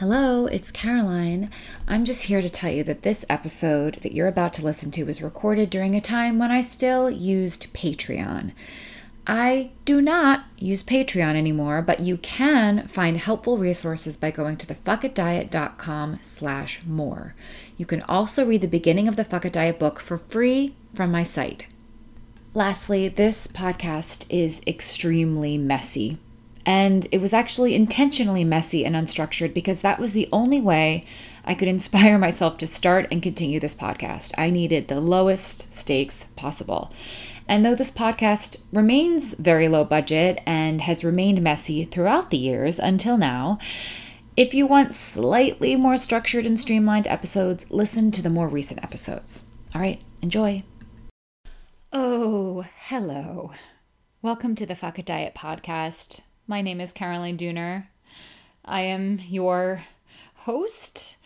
Hello, it's Caroline. I'm just here to tell you that this episode that you're about to listen to was recorded during a time when I still used Patreon. I do not use Patreon anymore, but you can find helpful resources by going to thefuckitdiet.com slash more. You can also read the beginning of the Fuck It Diet book for free from my site. Lastly, this podcast is extremely messy. And it was actually intentionally messy and unstructured because that was the only way I could inspire myself to start and continue this podcast. I needed the lowest stakes possible. And though this podcast remains very low budget and has remained messy throughout the years until now, if you want slightly more structured and streamlined episodes, listen to the more recent episodes. All right, enjoy. Oh, hello. Welcome to the Fuck It Diet podcast. My name is Caroline Dooner. I am your host,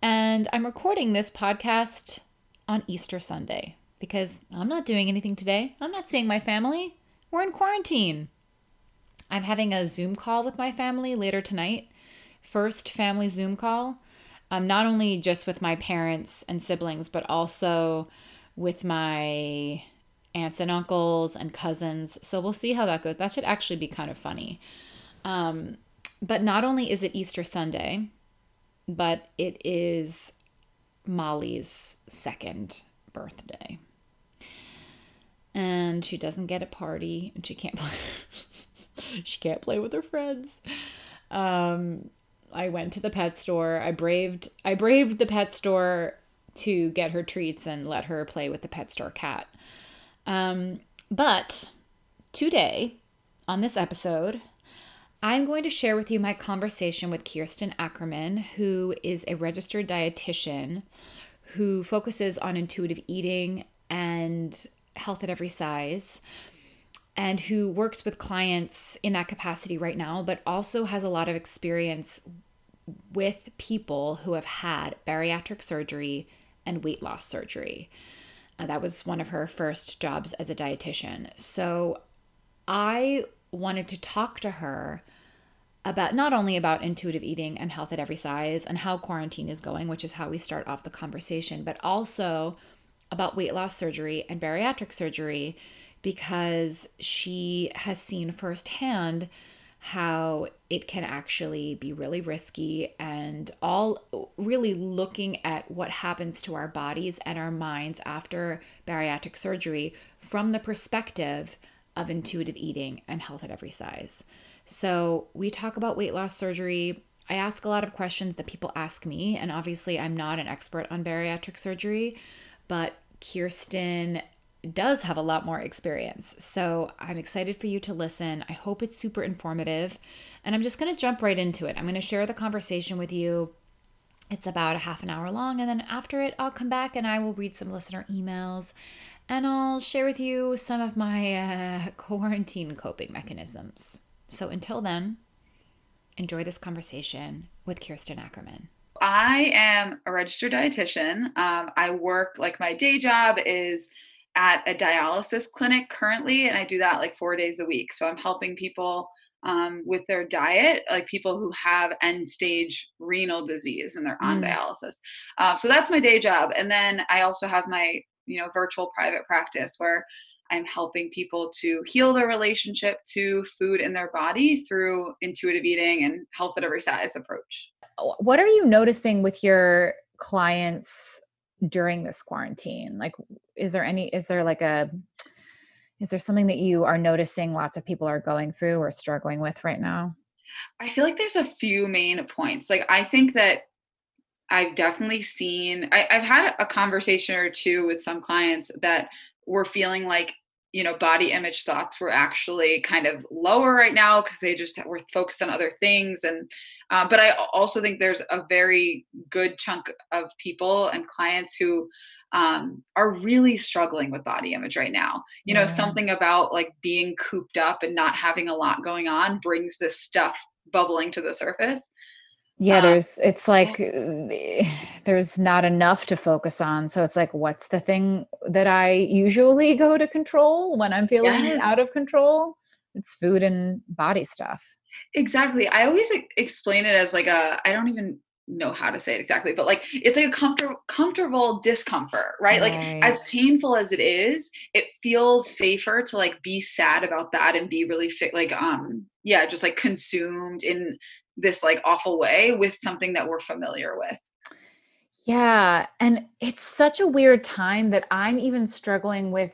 and I'm recording this podcast on Easter Sunday because I'm not doing anything today. I'm not seeing my family. We're in quarantine. I'm having a Zoom call with my family later tonight. First family Zoom call. Um, not only just with my parents and siblings, but also with my aunts and uncles and cousins. So we'll see how that goes. That should actually be kind of funny. Um, but not only is it Easter Sunday, but it is Molly's second birthday and she doesn't get a party and she can't play she can't play with her friends um i went to the pet store i braved i braved the pet store to get her treats and let her play with the pet store cat um but today on this episode I'm going to share with you my conversation with Kirsten Ackerman, who is a registered dietitian who focuses on intuitive eating and health at every size and who works with clients in that capacity right now, but also has a lot of experience with people who have had bariatric surgery and weight loss surgery. Uh, that was one of her first jobs as a dietitian. So I wanted to talk to her about not only about intuitive eating and health at every size and how quarantine is going, which is how we start off the conversation, but also about weight loss surgery and bariatric surgery because she has seen firsthand how it can actually be really risky and all really looking at what happens to our bodies and our minds after bariatric surgery from the perspective of intuitive eating and health at every size. So, we talk about weight loss surgery. I ask a lot of questions that people ask me, and obviously, I'm not an expert on bariatric surgery, but Kirsten does have a lot more experience. So I'm excited for you to listen. I hope it's super informative. And I'm just going to jump right into it. I'm going to share the conversation with you. It's about a half an hour long. And then after it, I'll come back and I will read some listener emails and I'll share with you some of my uh, quarantine coping mechanisms. So until then, enjoy this conversation with Kirsten Ackerman. I am a registered dietitian. Um, I work like my day job is at a dialysis clinic currently, and I do that like four days a week. So I'm helping people um, with their diet, like people who have end stage renal disease and they're on mm. dialysis. Uh, so that's my day job. And then I also have my you know virtual private practice where I'm helping people to heal their relationship to food in their body through intuitive eating and health at every size approach what are you noticing with your clients during this quarantine like is there any is there like a is there something that you are noticing lots of people are going through or struggling with right now? I feel like there's a few main points. Like i think that i've definitely seen I, have had a conversation or two with some clients that were feeling like you know body image thoughts were actually kind of lower right now because they just were focused on other things. And uh, but i also think there's a very good chunk of people and clients who um, are really struggling with body image right now you yeah. know something about like being cooped up and not having a lot going on brings this stuff bubbling to the surface yeah, um, there's it's like there's not enough to focus on. So it's like what's the thing that I usually go to control when I'm feeling yes. out of control? It's food and body stuff. Exactly. I always explain it as like a I don't even know how to say it exactly, but like it's like a comfortable comfortable discomfort, right? Like as painful as it is, it feels safer to like be sad about that and be really fit like um yeah, just like consumed in this like awful way with something that we're familiar with. Yeah, and it's such a weird time that I'm even struggling with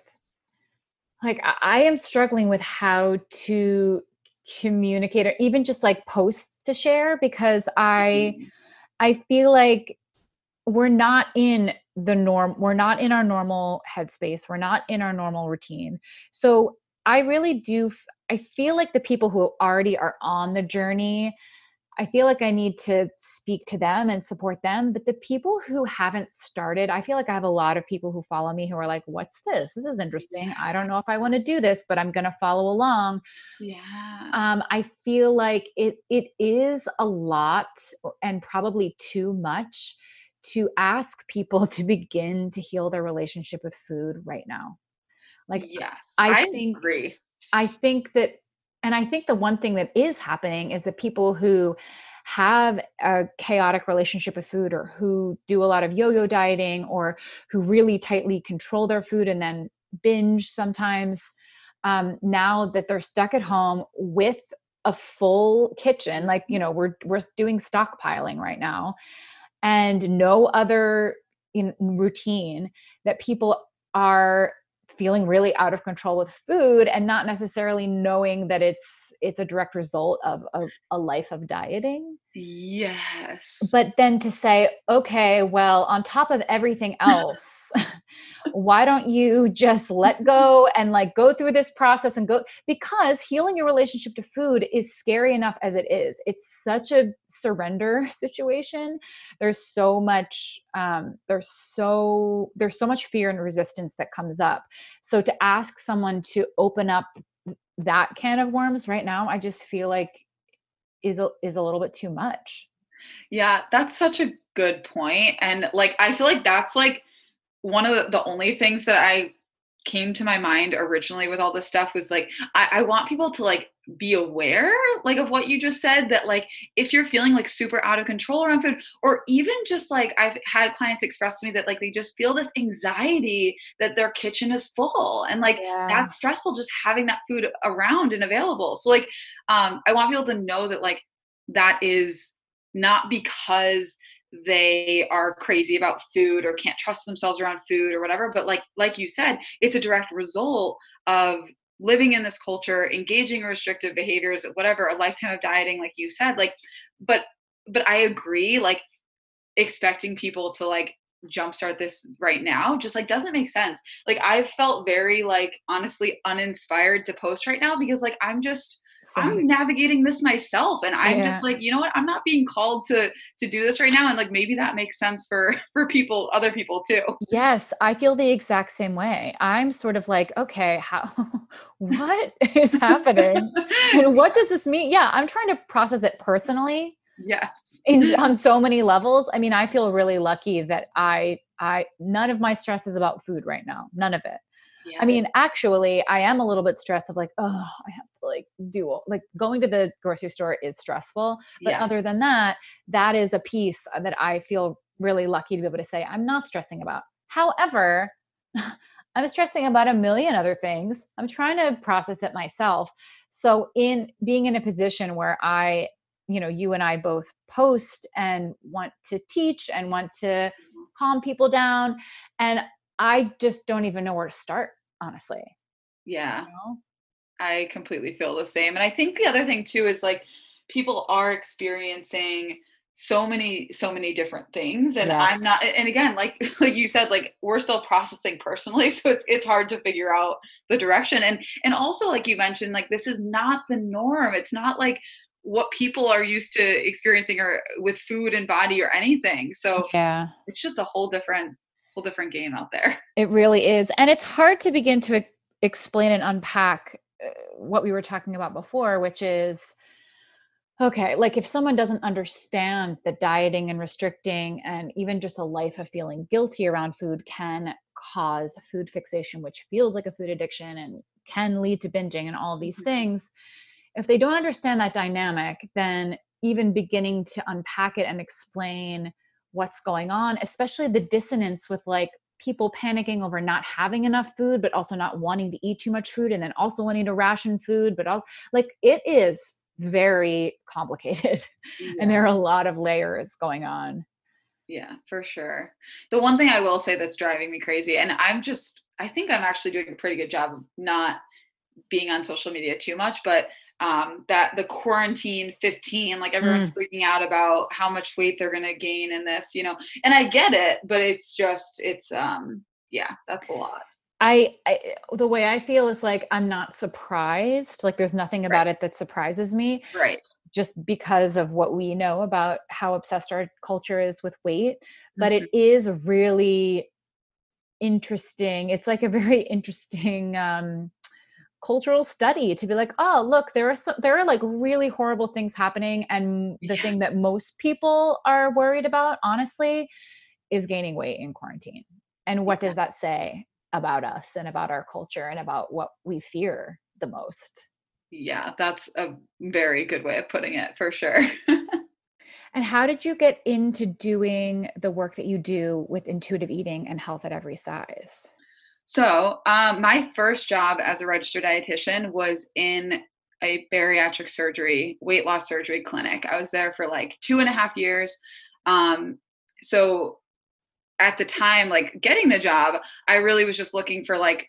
like I, I am struggling with how to communicate or even just like posts to share because I mm-hmm. I feel like we're not in the norm we're not in our normal headspace we're not in our normal routine. So i really do i feel like the people who already are on the journey I feel like I need to speak to them and support them. But the people who haven't started, I feel like I have a lot of people who follow me who are like, what's this? This is interesting. I don't know if I want to do this, but I'm going to follow along. Yeah. Um, I feel like it it is a lot and probably too much to ask people to begin to heal their relationship with food right now. Like, yes, I, I think, agree. I think that and I think the one thing that is happening is that people who have a chaotic relationship with food or who do a lot of yo yo dieting or who really tightly control their food and then binge sometimes, um, now that they're stuck at home with a full kitchen, like, you know, we're, we're doing stockpiling right now and no other in routine that people are feeling really out of control with food and not necessarily knowing that it's it's a direct result of a, a, life of dieting yes. But then to say okay well on top of everything else why don't you just let go and like go through this process and go because healing your relationship to food is scary enough as it is. It's such a surrender situation. There's so much um there's so there's so much fear and resistance that comes up. So to ask someone to open up that can of worms right now i just feel like is a, is a little bit too much. Yeah that's such a good point and like i feel like that's like one of the, the only things that I came to my mind originally with all this stuff was like I, I, want people to like be aware like of what you just said that like if you're feeling like super out of control around food or even just like i've had clients express to me that like they just feel this anxiety that their kitchen is full and like yeah. that's stressful just having that food around and available so like um i want people to know that like that is not because they are crazy about food or can't trust themselves around food or whatever. But like like you said it's a direct result of living in this culture engaging in restrictive behaviors whatever a lifetime of dieting like you said like but but i agree like expecting people to like jumpstart this right now just like doesn't make sense. Like i've felt very like honestly uninspired to post right now because like i'm just I'm navigating this myself and I'm yeah. just like, you know what? I'm not being called to to do this right now and like maybe that makes sense for for people other people too. Yes, I feel the exact same way. I'm sort of like, okay, how what is happening? and what does this mean? Yeah, I'm trying to process it personally. Yes. In, on so many levels. I mean, I feel really lucky that I I none of my stress is about food right now. None of it. Yeah. I mean, actually, I am a little bit stressed of like, oh, I have like do like going to the grocery store is stressful. But yeah. other than that, that is a piece that I feel really lucky to be able to say I'm not stressing about. However, I'm stressing about a million other things. I'm trying to process it myself. So, in being in a position where I, you know, you and I both post and want to teach and want to mm-hmm. calm people down, and I just don't even know where to start, honestly. Yeah. You know? I completely feel the same. And I think the other thing too is like people are experiencing so many so many different things and yes. i'm not and again like like you said like we're still processing personally so it's it's hard to figure out the direction and and also like you mentioned like this is not the norm it's not like what people are used to experiencing or with food and body or anything so yeah it's just a whole different whole different game out there. It really is. And it's hard to begin to explain and unpack what we were talking about before, which is okay, like if someone doesn't understand that dieting and restricting and even just a life of feeling guilty around food can cause food fixation, which feels like a food addiction and can lead to binging and all these mm-hmm. things, if they don't understand that dynamic then even beginning to unpack it and explain what's going on especially the dissonance with like people panicking over not having enough food but also not wanting to eat too much food and then also wanting to ration food but all like it is very complicated. Yeah. and there are a lot of layers going on. Yeah for sure. The one thing i will say that's driving me crazy and i'm just i think i'm actually doing a pretty good job of not being on social media too much but um, that the quarantine 15 like everyone's mm. freaking out about how much weight they're going to gain in this you know and i get it but it's just it's um yeah that's a lot I, I, the way I feel is like I'm not surprised. Like there's nothing about right. it that surprises me. Right. Just because of what we know about how obsessed our culture is with weight, but mm-hmm. it is really interesting. It's like a very interesting um cultural study to be like, "Oh, look, there are so, there are like really horrible things happening and the yeah. thing that most people are worried about, honestly, is gaining weight in quarantine." And what yeah. does that say about us and about our culture and about what we fear the most. Yeah, that's a very good way of putting it for sure. and how did you get into doing the work that you do with intuitive eating and health at every size? So, um, my first job as a registered dietitian was in a bariatric surgery, weight loss surgery clinic. I was there for like two and a half years. Um, so at the time like getting the job i really was just looking for like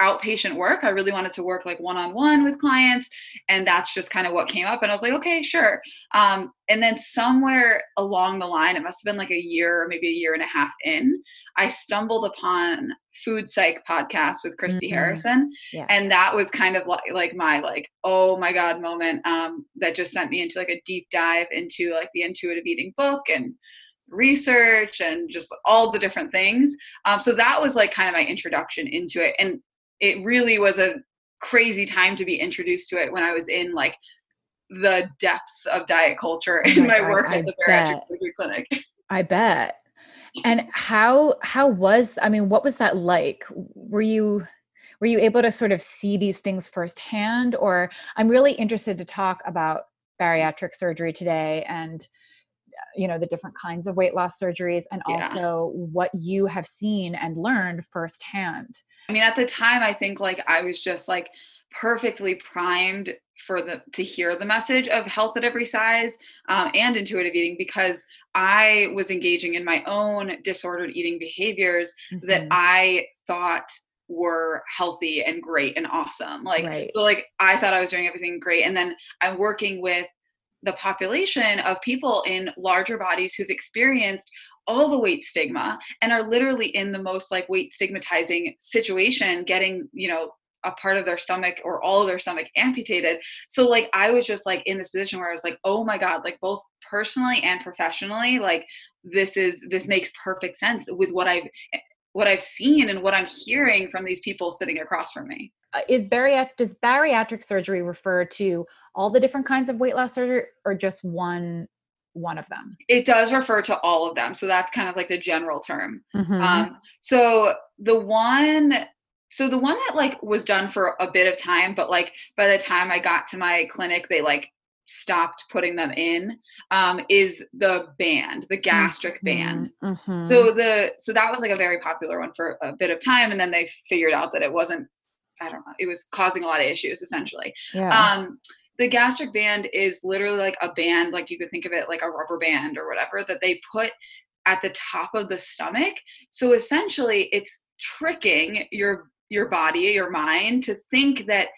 outpatient work i really wanted to work like one-on-one with clients and that's just kind of what came up and i was like okay sure um, and then somewhere along the line it must have been like a year or maybe a year and a half in i stumbled upon food psych podcast with christy mm-hmm. harrison yes. and that was kind of like, like my like oh my god moment um, that just sent me into like a deep dive into like the intuitive eating book and research and just all the different things. Um, so that was like kind of my introduction into it. And it really was a crazy time to be introduced to it when I was in like the depths of diet culture oh in my, my work I at the bariatric surgery clinic. I bet. And how how was I mean what was that like? Were you were you able to sort of see these things firsthand or I'm really interested to talk about bariatric surgery today and you know the different kinds of weight loss surgeries and yeah. also what you have seen and learned firsthand i mean at the time i think like i was just like perfectly primed for the to hear the message of health at every size um, and intuitive eating because i was engaging in my own disordered eating behaviors mm-hmm. that i thought were healthy and great and awesome like right. so like i thought i was doing everything great and then i'm working with the population of people in larger bodies who've experienced all the weight stigma and are literally in the most like weight stigmatizing situation getting you know a part of their stomach or all of their stomach amputated. So like i was just like in this position where i was like oh my god like both personally and professionally like this is this makes perfect sense with what i've what i've seen and what i'm hearing from these people sitting across from me. Uh, is bariatric does bariatric surgery refer to all the different kinds of weight loss surgery or just one one of them? It does refer to all of them. So that's kind of like the general term. Mm-hmm. um, so the one so the one that like was done for a bit of time but like by the time i got to my clinic they like stopped putting them in um, is the band the gastric mm-hmm. band mm-hmm. so the so that was like a very popular one for a bit of time and then they figured out that it wasn't I don't know, it was causing a lot of issues essentially. Yeah. Um, the gastric band is literally like a band, like you could think of it like a rubber band or whatever that they put at the top of the stomach. So essentially it's tricking your your body, your mind to think that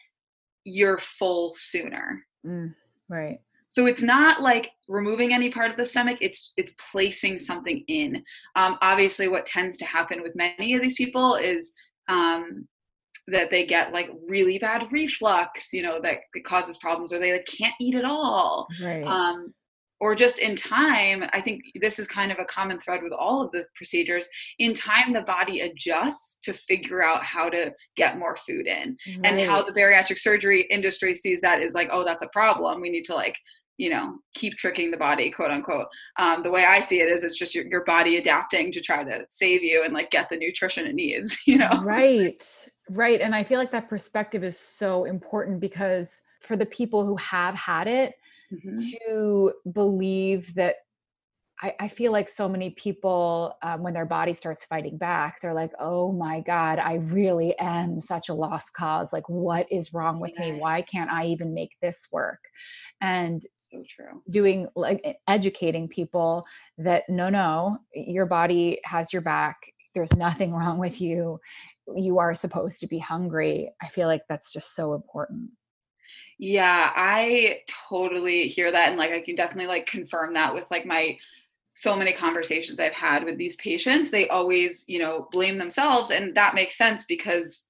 you're full sooner. Mm, right. So it's not like removing any part of the stomach. It's it's placing something in. Um, obviously, what tends to happen with many of these people is um, that they get like really bad reflux, you know, that causes problems, or they like can't eat at all. Right. Um, or just in time, I think this is kind of a common thread with all of the procedures. In time, the body adjusts to figure out how to get more food in. Right. And how the bariatric surgery industry sees that is like, oh, that's a problem. We need to like you know keep tricking the body quote unquote um, the way i see it is it's just your, your body adapting to try to save you and like get the nutrition it needs you know right right and i feel like that perspective is so important because for the people who have had it mm-hmm. to believe that I, I, feel like so many people, um, when their body starts fighting back, they're like, oh my God, I really am such a lost cause. Like, what is wrong with yeah. me? Why can't I even make this work? And so true. Doing like educating people that no, no, your body has your back. There's nothing wrong with you. You are supposed to be hungry. I feel like that's just so important. Yeah, I totally hear that. And like, I can definitely like confirm that with like my so many conversations I've had with these patients, they always, you know, blame themselves. And that makes sense because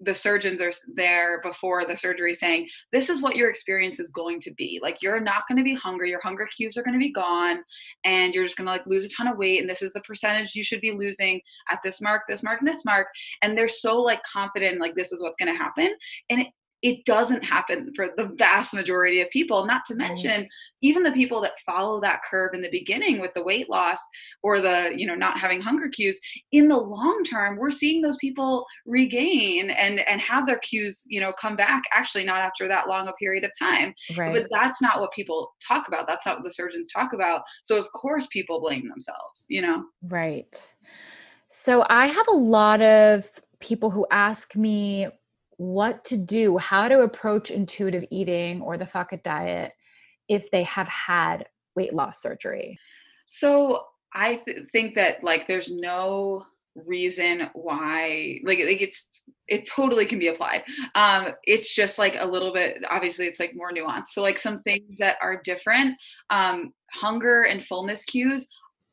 the surgeons are there before the surgery saying, this is what your experience is going to be. Like, you're not going to be hungry. Your hunger cues are going to be gone. And you're just going to like lose a ton of weight. And this is the percentage you should be losing at this mark, this mark, and this mark. And they're so like confident, like, this is what's going to happen. And it it doesn't happen for the vast majority of people not to mention right. even the people that follow that curve in the beginning with the weight loss or the you know not having hunger cues in the long term we're seeing those people regain and and have their cues you know come back actually not after that long a period of time right. but that's not what people talk about that's not what the surgeons talk about so of course people blame themselves you know right so i have a lot of people who ask me what to do, how to approach intuitive eating or the it diet if they have had weight loss surgery? So I th- think that like there's no reason why like, like it's it totally can be applied. Um it's just like a little bit obviously it's like more nuanced. So like some things that are different um hunger and fullness cues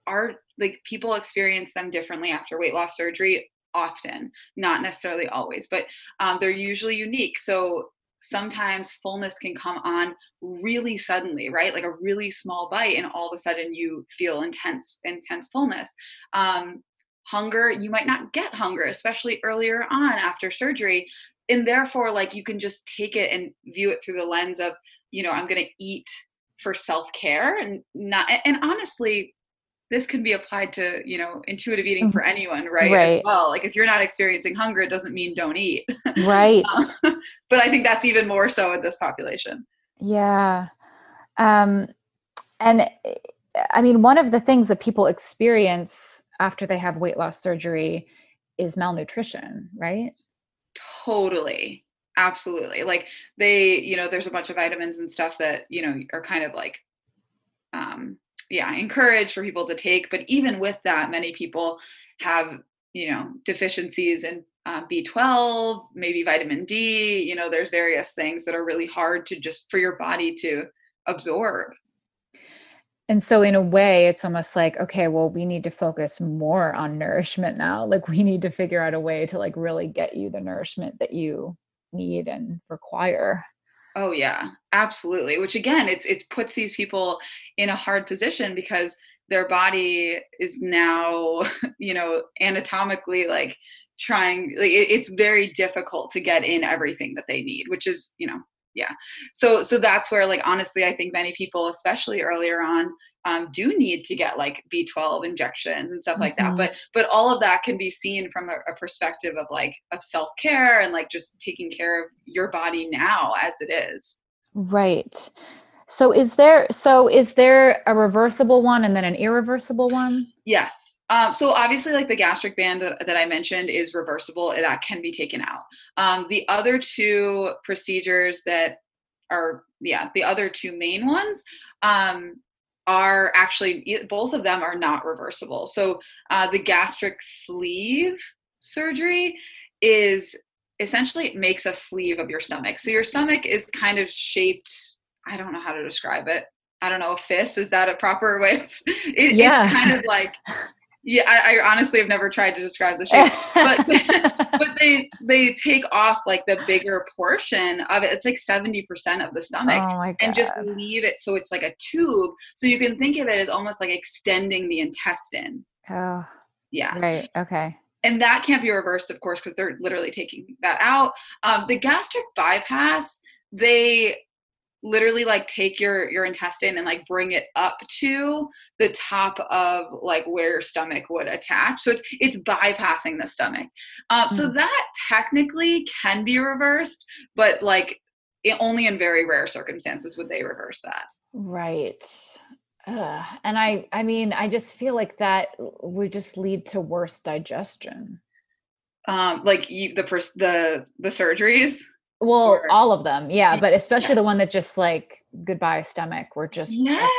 are like people experience them differently after weight loss surgery often, not necessarily always, but um, they're usually unique. So sometimes fullness can come on really suddenly, right? Like a really small bite, and all of a sudden you feel intense, intense fullness. Um, hunger, you might not get hunger, especially earlier on after surgery. And therefore, like you can just take it and view it through the lens of, you know, I'm going to eat for self care and not, and honestly, this can be applied to you know intuitive eating for mm-hmm. anyone right, right. as well. Like if you're not experiencing hunger it doesn't mean don't eat. Right. Um, but i think that's even more so in this population. Yeah. Um and i mean one of the things that people experience after they have weight loss surgery is malnutrition right? Totally. Absolutely. Like they you know there's a bunch of vitamins and stuff that you know are kind of like um yeah encourage for people to take but even with that many people have you know deficiencies in uh, b12 maybe vitamin d you know there's various things that are really hard to just for your body to absorb. And so in a way it's almost like okay well we need to focus more on nourishment now. Like we need to figure out a way to like really get you the nourishment that you need and require Oh yeah, absolutely. Which again, it's it puts these people in a hard position because their body is now, you know, anatomically like trying like it, it's very difficult to get in everything that they need, which is, you know, yeah. So so that's where like honestly I think many people especially earlier on um, do need to get like b12 injections and stuff mm-hmm. like that. Mm-hmm. but but all of that can be seen from a, a perspective of like of self-care and like just taking care of your body now as it is. Right. So is there so is there a reversible one and then an irreversible one? Yes. Um, so obviously like the gastric band that, that i mentioned is reversible that can be taken out. Um, the other two procedures that are yeah the other two main ones um, are actually both of them are not reversible. So uh, the gastric sleeve surgery is essentially it makes a sleeve of your stomach. So your stomach is kind of shaped. I don't know how to describe it. I don't know a fist. Is that a proper way? It, yeah. It's kind of like yeah I, I, honestly have never tried to describe the shape but but they they take off like the bigger portion of it. It's like 70% of the stomach oh and just leave it so it's like a tube. So you can think of it as almost like extending the intestine. Oh yeah. right okay. And that can't be reversed of course because they're literally taking that out. Um, the gastric bypass they literally like take your your intestine and like bring it up to the top of like where your stomach would attach. So it's it's bypassing the stomach. Um, mm-hmm. so that technically can be reversed but like it, only in very rare circumstances would they reverse that. Right. Uh, and i i mean i just feel like that would just lead to worse digestion. Um like you, the pers- the the surgeries well or, all of them yeah but especially yeah. the one that just like goodbye stomach we're just yes.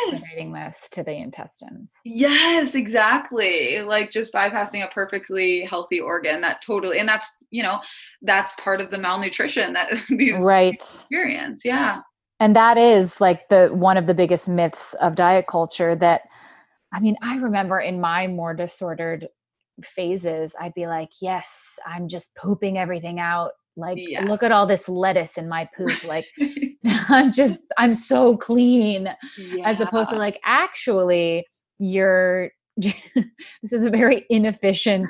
this to the intestines yes exactly like just bypassing a perfectly healthy organ that totally and that's you know that's part of the malnutrition that these right experience yeah and that is like the one of the biggest myths of diet culture that i mean i remember in my more disordered phases i'd be like yes i'm just pooping everything out like yes. look at all this lettuce in my poop like i'm just i'm so clean yeah. as opposed to like actually you're this is a very inefficient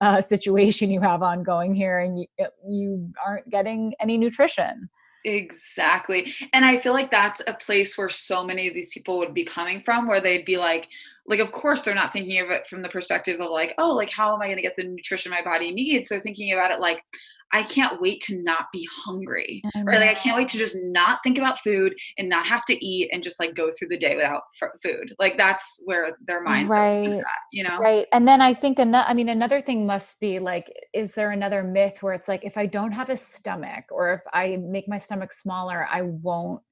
uh, situation you have ongoing here and you, you aren't getting any nutrition Exactly. And I feel like that's a place where so many of these people would be coming from, where they'd be like, like, of course, they're not thinking of it from the perspective of like, oh, like, how am I going to get the nutrition my body needs? So thinking about it like, I can't wait to not be hungry. Right? Like I can't wait to just not think about food and not have to eat and just like go through the day without f- food. Like that's where their mindset right. At, you know? Right. And then I think another I mean another thing must be like is there another myth where it's like if I don't have a stomach or if I make my stomach smaller, I won't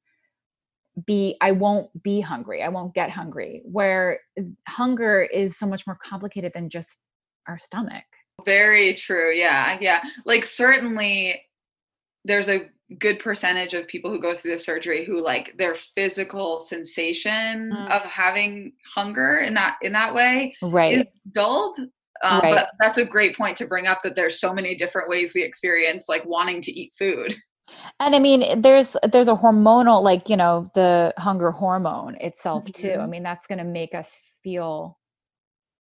be I won't be hungry. I won't get hungry. Where eh, hunger is so much more complicated than just our stomach. Very true. Yeah. Yeah. Like certainly there's a good percentage of people who go through the surgery who like their physical sensation mm. of having hunger in that in that way right is dulled um, right. but that's a great point to bring up that there's so many different ways we experience like wanting to eat food and i mean there's there's a hormonal like you know the hunger hormone itself mm-hmm. too i mean that's going to make us feel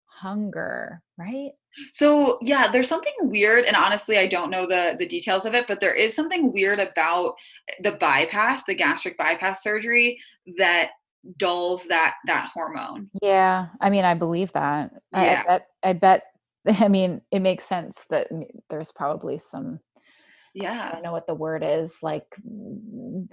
hunger right so yeah, there's something weird, and honestly, I don't know the the details of it, but there is something weird about eh, the bypass, the gastric bypass surgery that dulls that that hormone. Yeah, I mean, I believe that. Yeah. I, I bet. I bet. I mean, it makes sense that there's probably some yeah. I don't know what the word is like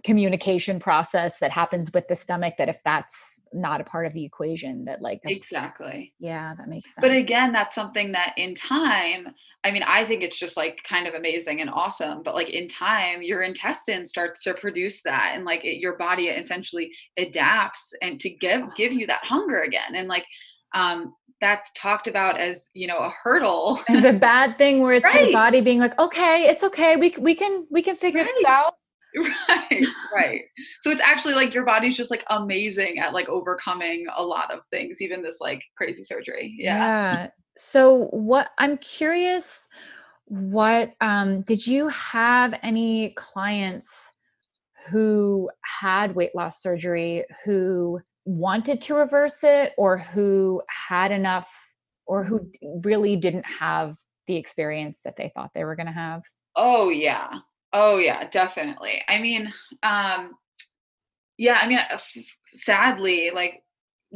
communication process that happens with the stomach that if that's not a part of the equation that like exactly. Yeah that makes sense. but again that's something that in time i mean i think it's just like kind of amazing and awesome but like in time your intestine starts to produce that and like it, your body essentially adapts and to give give you that hunger again and like um that's talked about as you know a hurdle as a bad thing where it's right. your body being like okay it's okay we, we can we can figure right. this out right right so it's actually like your body's just like amazing at like overcoming a lot of things even this like crazy surgery yeah, yeah. so what i'm curious what um did you have any clients who had weight loss surgery who wanted to reverse it or who had enough or who really didn't have the experience that they thought they were going to have. Oh yeah. Oh yeah definitely. I mean um yeah i mean sadly like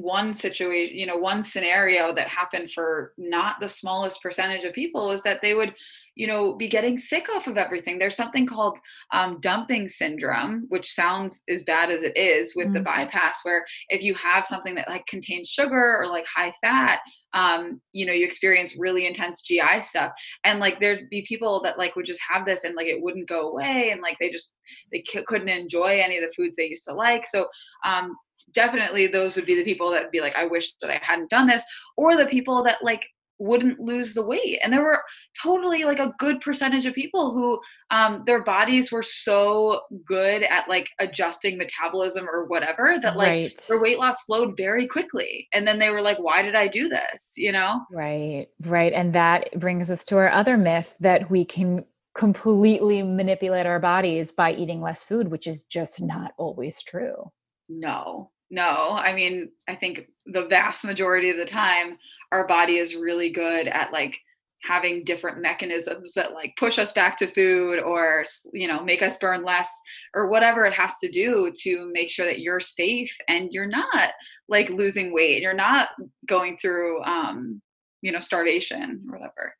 one situation you know one scenario that happened for not the smallest percentage of people is that they would you know be getting sick off of everything. There's something called um, dumping syndrome which sounds as bad as it is with mm-hmm. the bypass where if you have something that like contains sugar or like high fat um, you know you experience really intense gi stuff. And like there'd be people that like would just have this and like it wouldn't go away and like they just they c- couldn't enjoy any of the foods they used to like. So um, definitely those would be the people that would be like i wish that i hadn't done this or the people that like wouldn't lose the weight. And there were totally like a good percentage of people who um, their bodies were so good at like adjusting metabolism or whatever that like right. their weight loss slowed very quickly. And then they were like why did i do this? you know? Right. Right. And that brings us to our other myth that we can completely manipulate our bodies by eating less food which is just not always true. No no i mean i think the vast majority of the time our body is really good at like having different mechanisms that like push us back to food or you know make us burn less or whatever it has to do to make sure that you're safe and you're not like losing weight. You're not going through um you know starvation or whatever.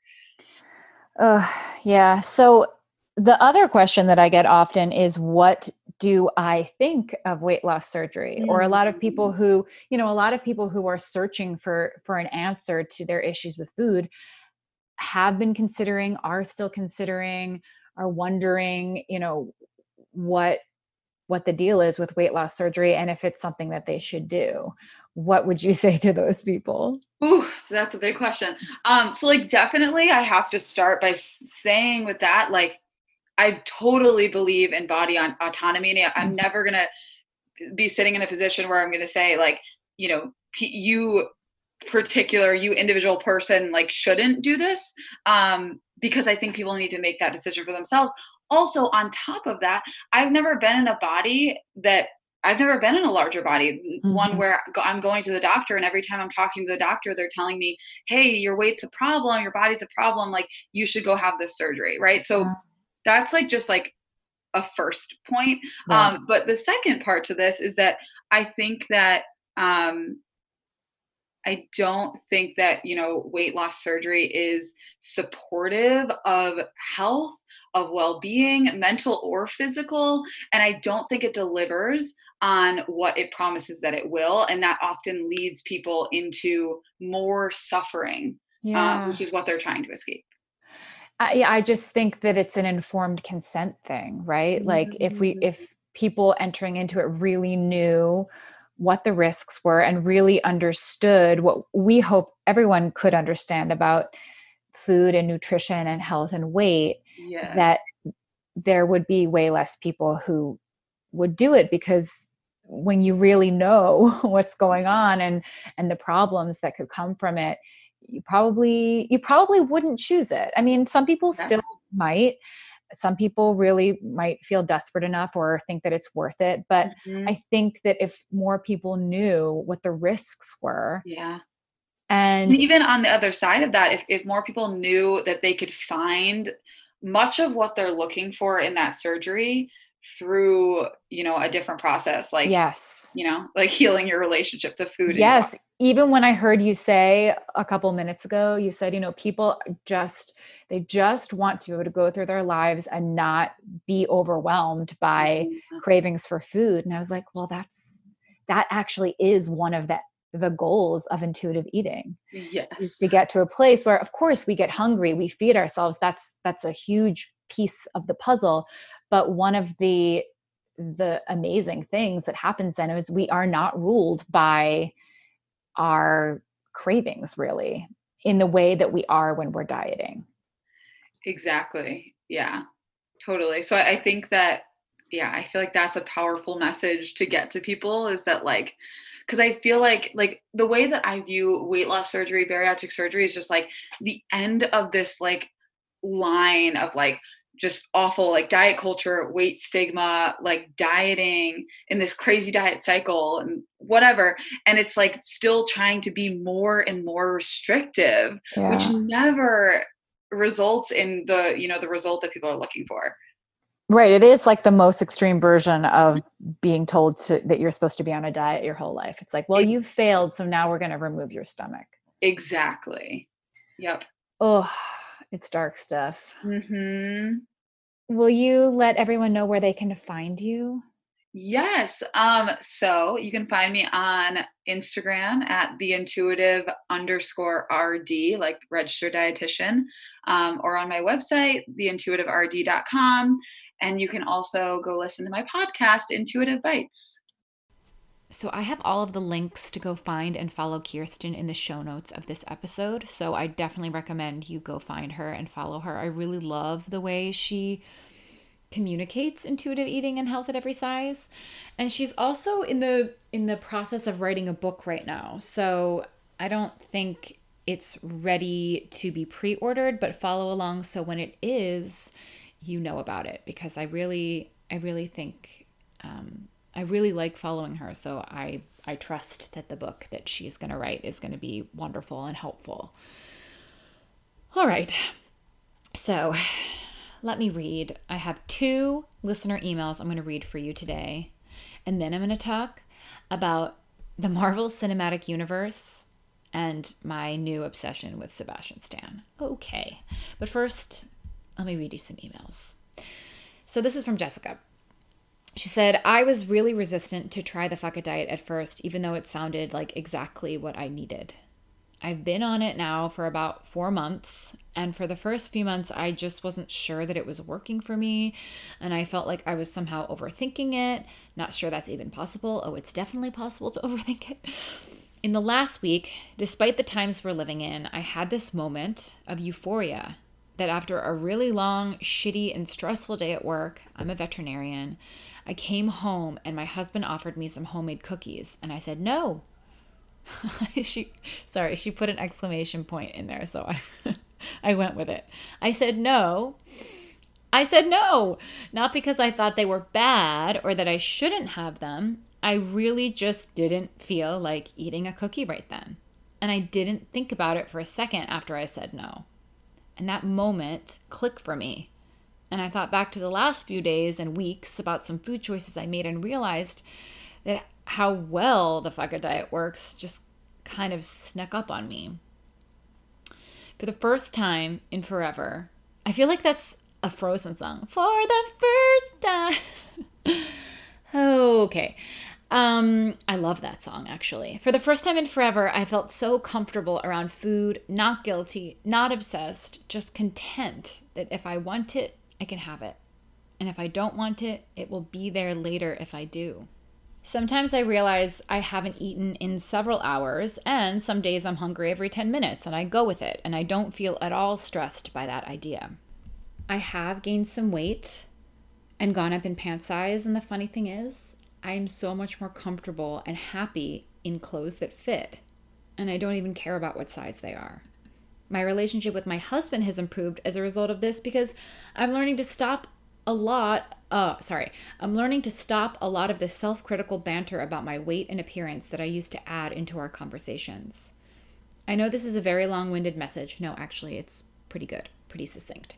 Uh yeah. So the other question that I get often is what do I think of weight loss surgery? Mm-hmm. Or a lot of people mm. who, you know, a lot of people who are searching for for an answer to their issues with food have been considering, are still considering, are wondering, you know, what what the deal is with weight loss surgery and if it's something that they should do. What would you say to those people? Ooh, that's a big question. Um, so like definitely I have to start by saying with that, like I totally believe in bodily autonomy. And I'm mm-hmm. never gonna be sitting in a position where I'm gonna say like, you know, you particular, you individual person, like shouldn't do this. Um, because I think people need to make that decision for themselves. Also, on top of that, I've never been in a body that I've never been in a larger body, mm-hmm. one where I'm going to the doctor, and every time I'm talking to the doctor, they're telling me, hey, your weight's a problem, your body's a problem, like you should go have this surgery, right? So yeah that's like just like a first point. Right. Um, but the second part to this is that I think that um, I don't think that you know weight loss surgery is supportive of health, of well-being, mental or physical, and I don't think it delivers on what it promises that it will, and that often leads people into more suffering, uh, yeah. which is what they're trying to escape. I, I just think that it's an informed consent thing, right? Like if we mm-hmm. if people entering into it really knew what the risks were and really understood what we hope everyone could understand about food and nutrition and health and weight yes. that there would be way less people who would do it because when you really know what's going on and and the problems that could come from it you probably you probably wouldn't choose it i mean some people yeah. still might some people really might feel desperate enough or think that it's worth it but mm-hmm. i think that if more people knew what the risks were yeah and even on the other side of that if, if more people knew that they could find much of what they're looking for in that surgery through you know a different process like yes. you know like healing your relationship to food yes even when i heard you say a couple minutes ago you said you know people just they just want to be able to go through their lives and not be overwhelmed by mm-hmm. cravings for food and i was like well that's that actually is one of the the goals of intuitive eating yes is to get to a place where of course we get hungry we feed ourselves that's that's a huge piece of the puzzle but one of the the amazing things that happens then is we are not ruled by our cravings really in the way that we are when we're dieting. Exactly. Yeah totally. So i think that yeah i feel like that's a powerful message to get to people is that like because i feel like like the way that i view weight loss surgery bariatric surgery is just like the end of this like line of like just awful like diet culture weight stigma like dieting in this crazy diet cycle and whatever. And it's like still trying to be more and more restrictive yeah. which never results in the you know the result that people are looking for. Right. It is like the most extreme version of mm-hmm. being told to that you're supposed to be on a diet your whole life. It's like well you've failed so now we're going to remove your stomach. Exactly. Yep. Oh it's dark stuff. Mm-hmm. Will you let everyone know where they can find you? Yes. Um, so you can find me on Instagram at the intuitive underscore RD, like registered dietitian, um, or on my website, theintuitiverd.com. And you can also go listen to my podcast, Intuitive Bites. So I have all of the links to go find and follow Kirsten in the show notes of this episode. So I definitely recommend you go find her and follow her. I really love the way she communicates intuitive eating and health at every size. And she's also in the in the process of writing a book right now. So I don't think it's ready to be pre-ordered, but follow along so when it is, you know about it because I really I really think um, I really like following her, so I I trust that the book that she's going to write is going to be wonderful and helpful. All right. So, let me read. I have two listener emails I'm going to read for you today. And then I'm going to talk about the Marvel Cinematic Universe and my new obsession with Sebastian Stan. Okay. But first, let me read you some emails. So this is from Jessica. She said, I was really resistant to try the fuck it diet at first, even though it sounded like exactly what I needed. I've been on it now for about four months. And for the first few months, I just wasn't sure that it was working for me. And I felt like I was somehow overthinking it. Not sure that's even possible. Oh, it's definitely possible to overthink it. In the last week, despite the times we're living in, I had this moment of euphoria that after a really long, shitty, and stressful day at work, I'm a veterinarian, I came home and my husband offered me some homemade cookies. And I said, no. she, sorry, she put an exclamation point in there. So I, I went with it. I said, no. I said no, not because I thought they were bad or that I shouldn't have them. I really just didn't feel like eating a cookie right then. And I didn't think about it for a second after I said no. And that moment clicked for me. And I thought back to the last few days and weeks about some food choices I made and realized that how well the fuck diet works just kind of snuck up on me. For the first time in forever, I feel like that's a Frozen song. For the first time. okay. Um, I love that song actually. For the first time in forever, I felt so comfortable around food, not guilty, not obsessed, just content that if I want it, I can have it. And if I don't want it, it will be there later if I do. Sometimes I realize I haven't eaten in several hours, and some days I'm hungry every 10 minutes, and I go with it, and I don't feel at all stressed by that idea. I have gained some weight and gone up in pant size, and the funny thing is, I am so much more comfortable and happy in clothes that fit, and I don't even care about what size they are. My relationship with my husband has improved as a result of this because I'm learning to stop a lot. Uh, sorry, I'm learning to stop a lot of the self critical banter about my weight and appearance that I used to add into our conversations. I know this is a very long winded message. No, actually, it's pretty good, pretty succinct.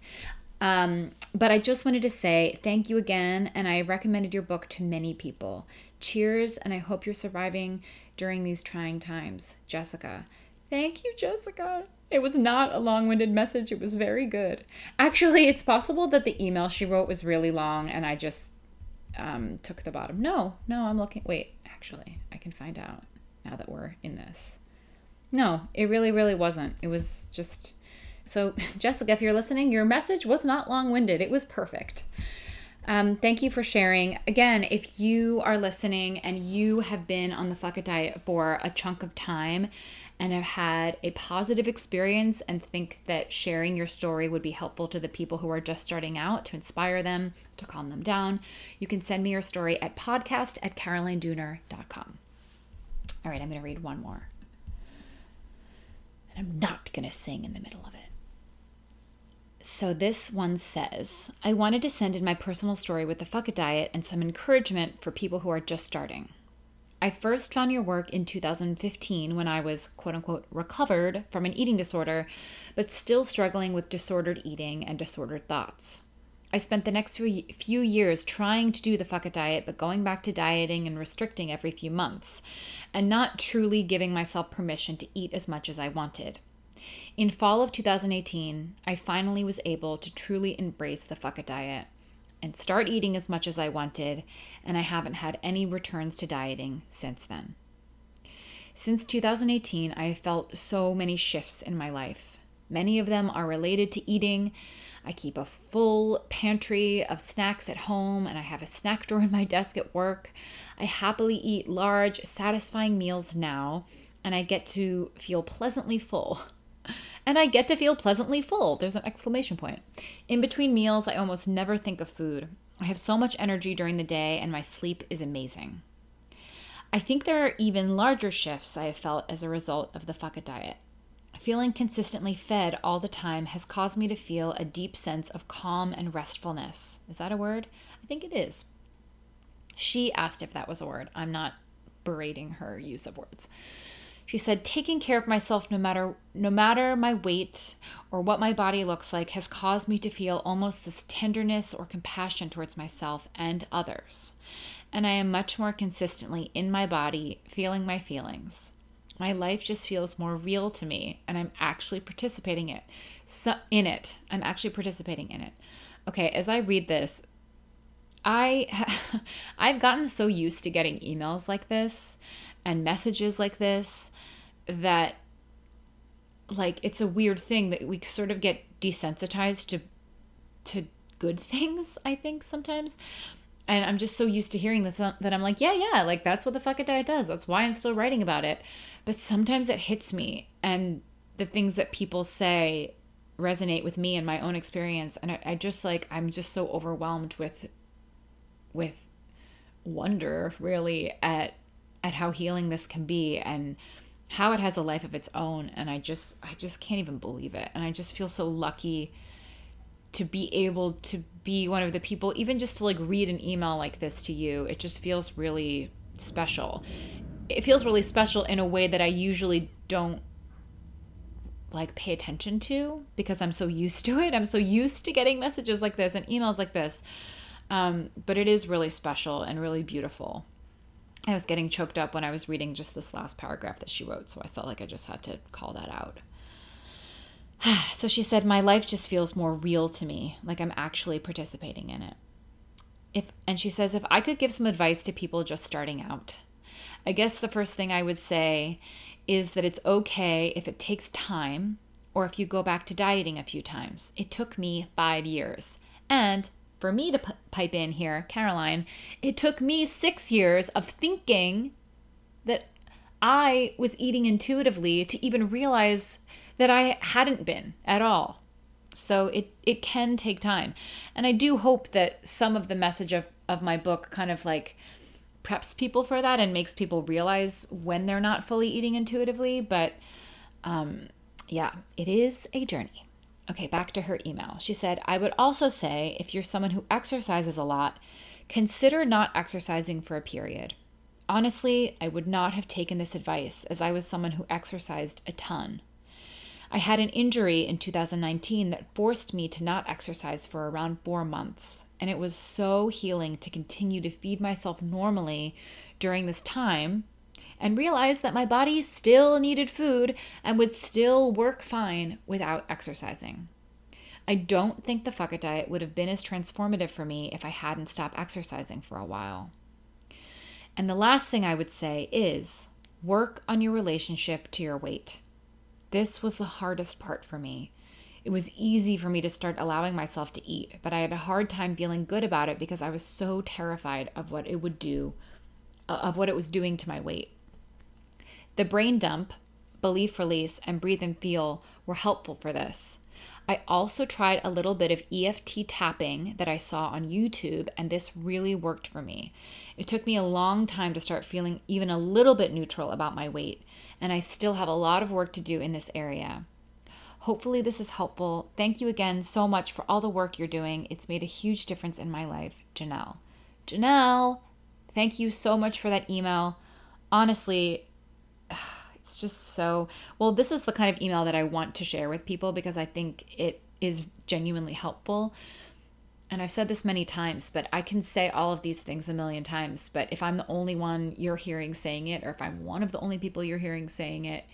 Um, but I just wanted to say thank you again, and I recommended your book to many people. Cheers, and I hope you're surviving during these trying times. Jessica. Thank you, Jessica. It was not a long winded message, it was very good. Actually, it's possible that the email she wrote was really long and I just um, took the bottom. No, no, I'm looking. Wait, actually, I can find out now that we're in this. No, it really, really wasn't. It was just so, Jessica, if you're listening, your message was not long winded, it was perfect. Um, thank you for sharing. Again, if you are listening and you have been on the Fuck It diet for a chunk of time and have had a positive experience and think that sharing your story would be helpful to the people who are just starting out to inspire them, to calm them down, you can send me your story at podcast at carolinedooner.com. All right, I'm going to read one more. And I'm not going to sing in the middle of it. So this one says, I wanted to send in my personal story with the Fuck It diet and some encouragement for people who are just starting. I first found your work in 2015 when I was quote unquote recovered from an eating disorder, but still struggling with disordered eating and disordered thoughts. I spent the next few years trying to do the Fuck It diet, but going back to dieting and restricting every few months, and not truly giving myself permission to eat as much as I wanted. In fall of 2018, I finally was able to truly embrace the fuck it diet and start eating as much as I wanted, and I haven't had any returns to dieting since then. Since 2018, I have felt so many shifts in my life. Many of them are related to eating. I keep a full pantry of snacks at home, and I have a snack drawer in my desk at work. I happily eat large, satisfying meals now, and I get to feel pleasantly full. And I get to feel pleasantly full. There's an exclamation point. In between meals, I almost never think of food. I have so much energy during the day, and my sleep is amazing. I think there are even larger shifts I have felt as a result of the Fuck It diet. Feeling consistently fed all the time has caused me to feel a deep sense of calm and restfulness. Is that a word? I think it is. She asked if that was a word. I'm not berating her use of words. She said, taking care of myself no matter no matter my weight or what my body looks like has caused me to feel almost this tenderness or compassion towards myself and others. And I am much more consistently in my body, feeling my feelings. My life just feels more real to me, and I'm actually participating it so, in it. I'm actually participating in it. okay, as I read this, I I've gotten so used to getting emails like this and messages like this that like it's a weird thing that we sort of get desensitized to to good things, I think sometimes. And I'm just so used to hearing this uh, that I'm like, yeah, yeah, like that's what the Fuck It Diet does. That's why I'm still writing about it. But sometimes it hits me and the things that people say resonate with me and my own experience. And I, I just like I'm just so overwhelmed with with wonder really at at how healing this can be and how it has a life of its own. And i just i just can't even believe it. And i just feel so lucky to be able to be one of the people even just to like read an email like this to you it just feels really special. It feels really special in a way that i usually don't like pay attention to because i'm so used to it. I'm so used to getting messages like this and emails like this. Um, but it is really special and really beautiful i was getting choked up when i was reading just this last paragraph that she wrote so i felt like i just had to call that out so she said, My life just feels more real to me, like I'm actually participating in it. If, and she says, if I could give some advice to people just starting out, I guess the first thing I would say is that it's okay if it takes time or if you go back to dieting a few times. It took me five years. And for me to p- pipe in here, Caroline, it took me six years of thinking that I was eating intuitively to even realize that I hadn't been at all. So it it can take time. And I do hope that some of the message of, of my book kind of like preps people for that and makes people realize when they're not fully eating intuitively. But um, yeah, it is a journey. Okay, back to her email. She said, I would also say if you're someone who exercises a lot, consider not exercising for a period. Honestly, I would not have taken this advice as I was someone who exercised a ton. I had an injury in 2019 that forced me to not exercise for around four months, and it was so healing to continue to feed myself normally during this time and realized that my body still needed food and would still work fine without exercising. I don't think the Fuck It diet would have been as transformative for me if I hadn't stopped exercising for a while. And the last thing I would say is work on your relationship to your weight. This was the hardest part for me. It was easy for me to start allowing myself to eat, but I had a hard time feeling good about it because I was so terrified of what it would do, of what it was doing to my weight. The brain dump, belief release, and breathe and feel were helpful for this. I also tried a little bit of EFT tapping that I saw on YouTube, and this really worked for me. It took me a long time to start feeling even a little bit neutral about my weight, and I still have a lot of work to do in this area. Hopefully, this is helpful. Thank you again so much for all the work you're doing. It's made a huge difference in my life. Janelle. Janelle, thank you so much for that email. Honestly, it's just so well. This is the kind of email that I want to share with people because I think it is genuinely helpful and I've said this many times, but I can say all of these things a million times. But if I'm the only one you're hearing saying it, or if I'm one of the only people you're hearing saying it,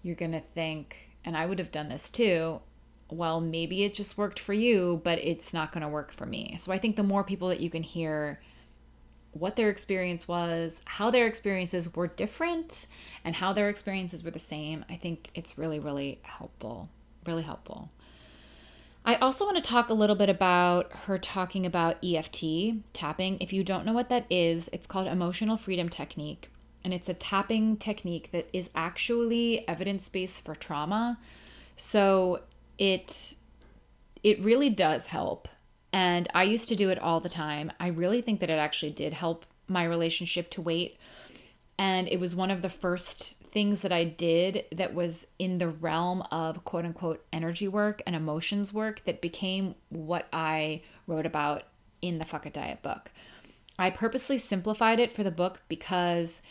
you're going to think, and I would have done this too, well, maybe it just worked for you, but it's not going to work for me. So I think the more people that you can hear what their experience was, how their experiences were different, and how their experiences were the same, I think it's really, really helpful. Really helpful. I also want to talk a little bit about her talking about EFT tapping. If you don't know what that is, it's called emotional freedom technique. And it's a tapping technique that is actually evidence based for trauma. So it it really does help. And I used to do it all the time. I really think that it actually did help my relationship to weight. And it was one of the first things that I did that was in the realm of quote unquote energy work and emotions work that became what I wrote about in the Fuck It Diet book. I purposely simplified it for the book because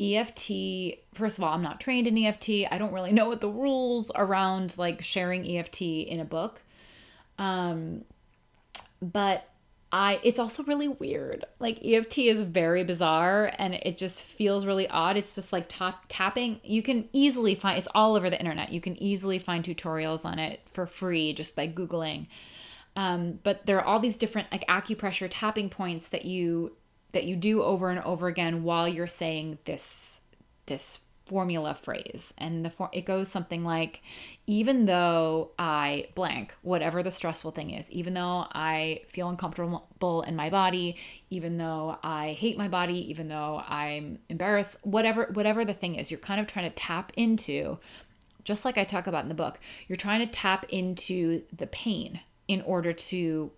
EFT, first of all, I'm not trained in EFT. I don't really know what the rules around like sharing EFT in a book. Um, but I it's also really weird. Like EFT is very bizarre and it just feels really odd. It's just like top tapping. You can easily find it's all over the internet. You can easily find tutorials on it for free just by googling. Um, but there are all these different like acupressure tapping points that you that you do over and over again while you're saying this this formula phrase. And the for- it goes something like even though i blank whatever the stressful thing is even though i feel uncomfortable in my body even though i hate my body even though i'm embarrassed whatever whatever the thing is you're kind of trying to tap into just like i talk about in the book you're trying to tap into the pain in order to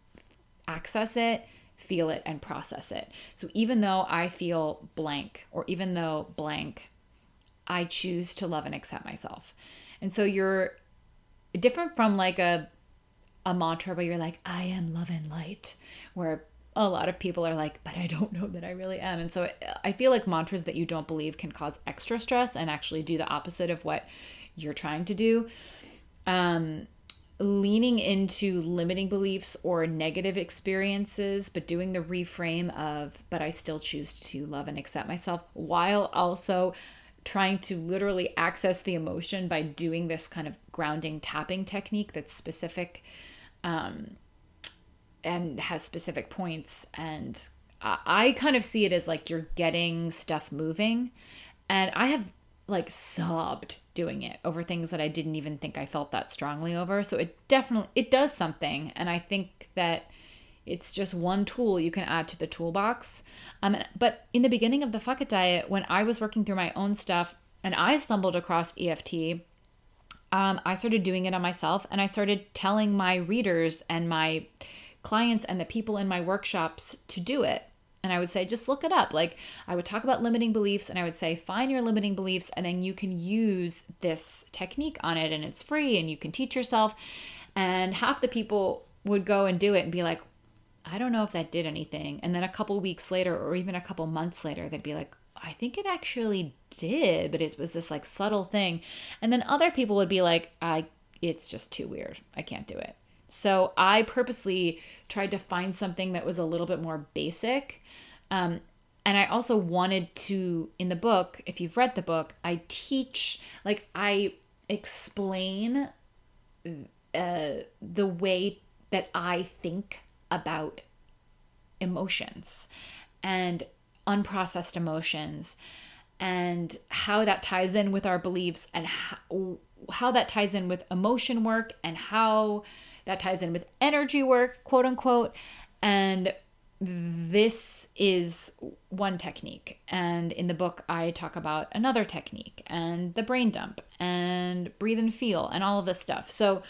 access it feel it and process it. So even though i feel blank or even though blank I choose to love and accept myself. And so you're different from like a a mantra where you're like, I am love and light, where a lot of people are like, but I don't know that I really am. And so I feel like mantras that you don't believe can cause extra stress and actually do the opposite of what you're trying to do. Um, leaning into limiting beliefs or negative experiences, but doing the reframe of, but I still choose to love and accept myself while also trying to literally access the emotion by doing this kind of grounding tapping technique that's specific um, and has specific points. And I kind of see it as like you're getting stuff moving. And I have like sobbed doing it over things that I didn't even think I felt that strongly over. So it definitely it does something and I think that it's just one tool you can add to the toolbox. Um, but in the beginning of the Fuck It Diet, when I was working through my own stuff and I stumbled across EFT, um, I started doing it on myself and I started telling my readers and my clients and the people in my workshops to do it. And I would say, just look it up. Like, I would talk about limiting beliefs and I would say, find your limiting beliefs, and then you can use this technique on it, and it's free and you can teach yourself. And half the people would go and do it and be like, I don't know if that did anything. And then a couple weeks later, or even a couple months later, they'd be like, I think it actually did, but it was this like subtle thing. And then other people would be like, I it's just too weird. I can't do it. So I purposely tried to find something that was a little bit more basic. Um, and I also wanted to, in the book, if you've read the book, I teach, like, I explain uh, the way that I think about emotions and unprocessed emotions and how that ties in with our beliefs and how, how that ties in with emotion work and how that ties in with energy work, quote unquote. And this is one technique. And in the book, I talk about another technique and the brain dump and breathe and feel and all of this stuff. So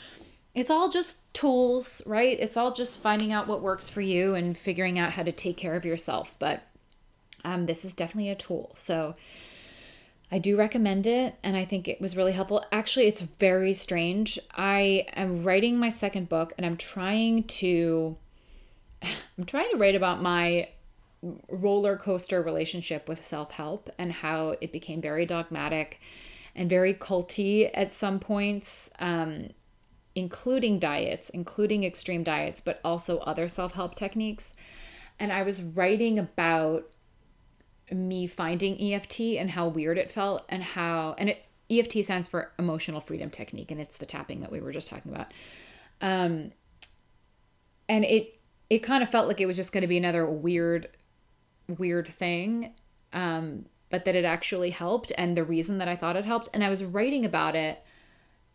it's all just tools, right? It's all just finding out what works for you and figuring out how to take care of yourself. But um, this is definitely a tool. So I do recommend it, and I think it was really helpful. Actually, it's very strange. I am writing my second book, and I'm trying to. I'm trying to write about my roller coaster relationship with self help and how it became very dogmatic and very culty at some points. Um, including diets, including extreme diets, but also other self help techniques. And I was writing about me finding EFT and how weird it felt, and how, and it, EFT stands for emotional freedom technique, and it's the tapping that we were just talking about. Um, and it, it kind of felt like it was just going to be another weird, weird thing. Um, but that it actually helped, and the reason that I thought it helped. And I was writing about it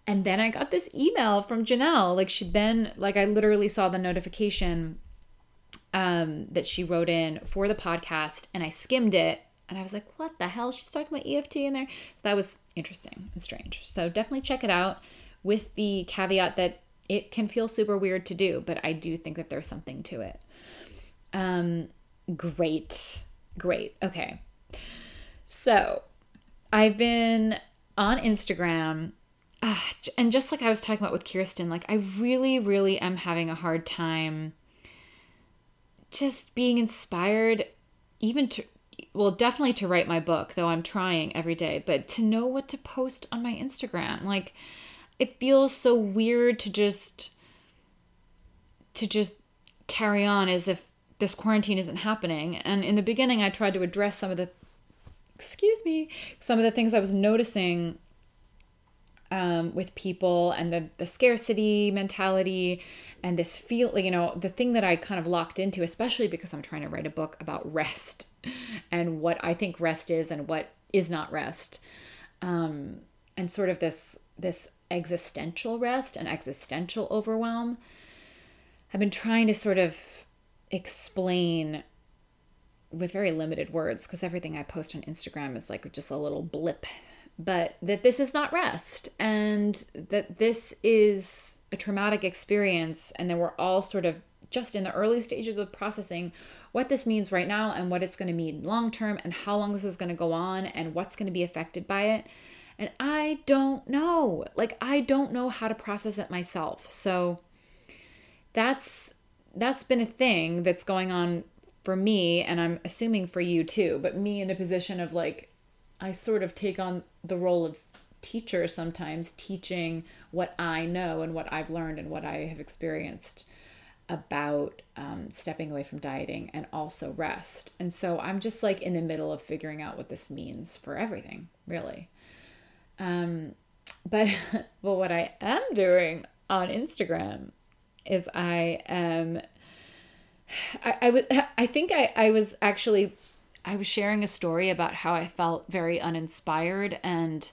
and then I got this email from Janelle. Like she then like I literally saw the notification um that she wrote in for the podcast and I skimmed it and I was like, what the hell? She's talking about EFT in there. So that was interesting and strange. So definitely check it out with the caveat that it can feel super weird to do, but I do think that there's something to it. Um great. Great. Okay. So, I've been on Instagram uh, and just like I was talking about with Kirsten, like I really, really am having a hard time just being inspired, even to, well, definitely to write my book, though I'm trying every day, but to know what to post on my Instagram. Like, it feels so weird to just, to just carry on as if this quarantine isn't happening. And in the beginning, I tried to address some of the, excuse me, some of the things I was noticing um, with people and the, the scarcity mentality and this feel you know the thing that i kind of locked into especially because i'm trying to write a book about rest and what i think rest is and what is not rest um, and sort of this this existential rest and existential overwhelm i've been trying to sort of explain with very limited words because everything i post on instagram is like just a little blip but that this is not rest and that this is a traumatic experience and then we're all sort of just in the early stages of processing what this means right now and what it's going to mean long term and how long this is going to go on and what's going to be affected by it. And I don't know. Like I don't know how to process it myself. So that's that's been a thing that's going on for me and I'm assuming for you too, but me in a position of like I sort of take on the role of teacher sometimes teaching what I know and what I've learned and what I have experienced about um, stepping away from dieting and also rest. And so I'm just like in the middle of figuring out what this means for everything, really. Um, but well, what I am doing on Instagram is I am. I, I I think I, I was actually I was sharing a story about how I felt very uninspired and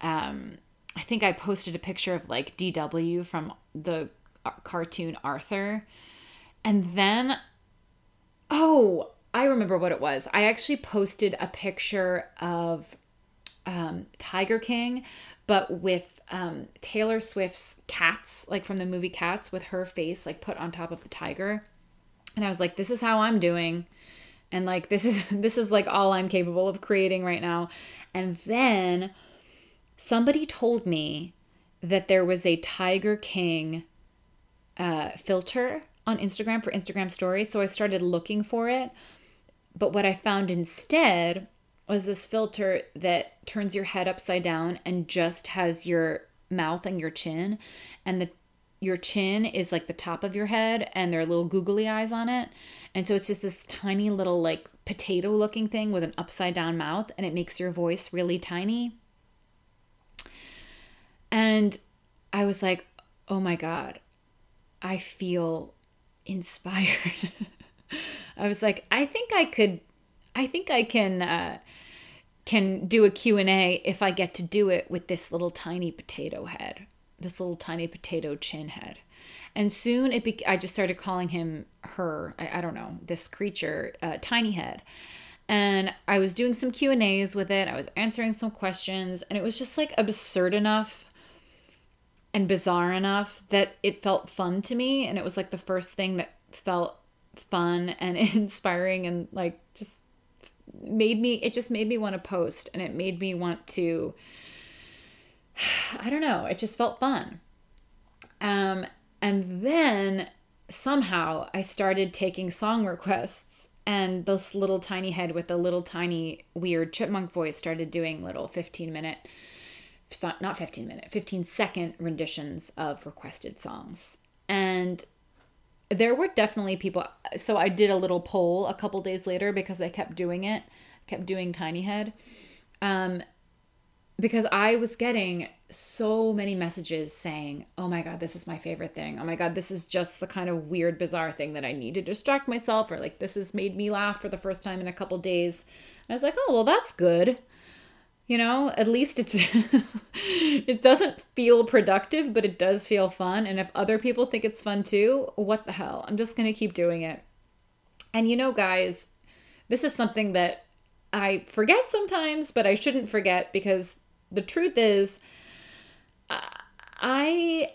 um I think I posted a picture of like DW from the cartoon Arthur. And then, oh, I remember what it was. I actually posted a picture of um, Tiger King, but with um, Taylor Swift's cats, like from the movie Cats, with her face like put on top of the tiger. And I was like, this is how I'm doing. And like this is this is like all I'm capable of creating right now. And then somebody told me that there was a Tiger King uh, filter on Instagram for Instagram stories. So I started looking for it. But what I found instead was this filter that turns your head upside down and just has your mouth and your chin. And the your chin is like the top of your head and there are little googly eyes on it. And so it's just this tiny little like potato looking thing with an upside down mouth and it makes your voice really tiny. And I was like, oh my God, I feel inspired. I was like, I think I could, I think I can, uh, can do a Q&A if I get to do it with this little tiny potato head, this little tiny potato chin head. And soon it be- I just started calling him her, I, I don't know, this creature, uh, tiny head and I was doing some Q and A's with it. I was answering some questions, and it was just like absurd enough and bizarre enough that it felt fun to me and it was like the first thing that felt fun and inspiring and like just made me it just made me want to post and it made me want to I don't know, it just felt fun. Um and then somehow I started taking song requests and this little tiny head with a little tiny weird chipmunk voice started doing little 15 minute not 15 minute, 15 second renditions of requested songs. And there were definitely people. So I did a little poll a couple days later because I kept doing it, kept doing Tiny Head. Um, because I was getting so many messages saying, Oh my God, this is my favorite thing. Oh my God, this is just the kind of weird, bizarre thing that I need to distract myself, or like this has made me laugh for the first time in a couple days. And I was like, Oh, well, that's good you know at least it's it doesn't feel productive but it does feel fun and if other people think it's fun too what the hell i'm just to keep doing it and you know guys this is something that i forget sometimes but i shouldn't forget because the truth is i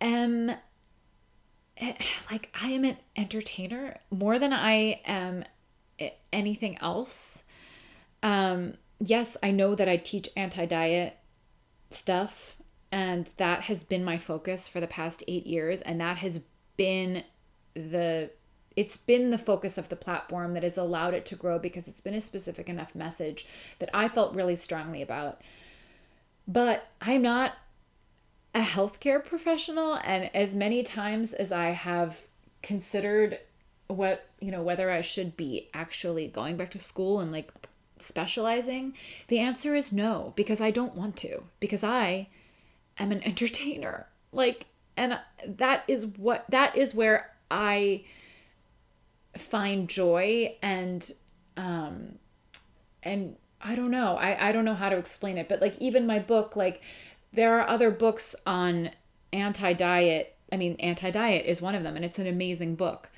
am like i am an entertainer more than i am anything else um yes, I know that I teach anti diet stuff, and that has been my focus for the past eight years, and that has been the it's been the focus of the platform that has allowed it to grow because it's been a specific enough message that I felt really strongly about. But I'm not a healthcare professional, and as many times as I have considered what you know whether I should be actually going back to school and like specializing? The answer is no, because I don't want to, because I am an entertainer. Like, and that is what, that is where I find joy and, um, and I don't know. I, I don't know how to explain it, but like even my book, like there are other books on anti diet. I mean, anti diet is one of them, and it's an amazing book.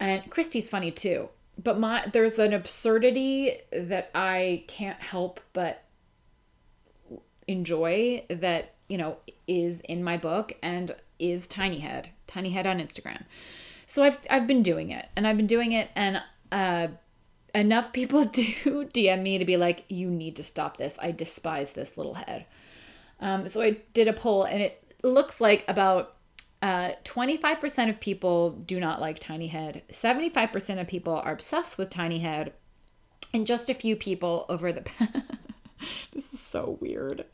And Christy's funny too. But my there's an absurdity that I can't help but enjoy that, you know, is in my book and is Tiny Head. Tiny Head on Instagram. So I've I've been doing it and I've been doing it and uh enough people do DM me to be like, you need to stop this. I despise this little head. Um, so I did a poll, and it looks like about uh, 25% of people do not like Tiny Head, 75% of people are obsessed with Tiny Head, and just a few people over the this is so weird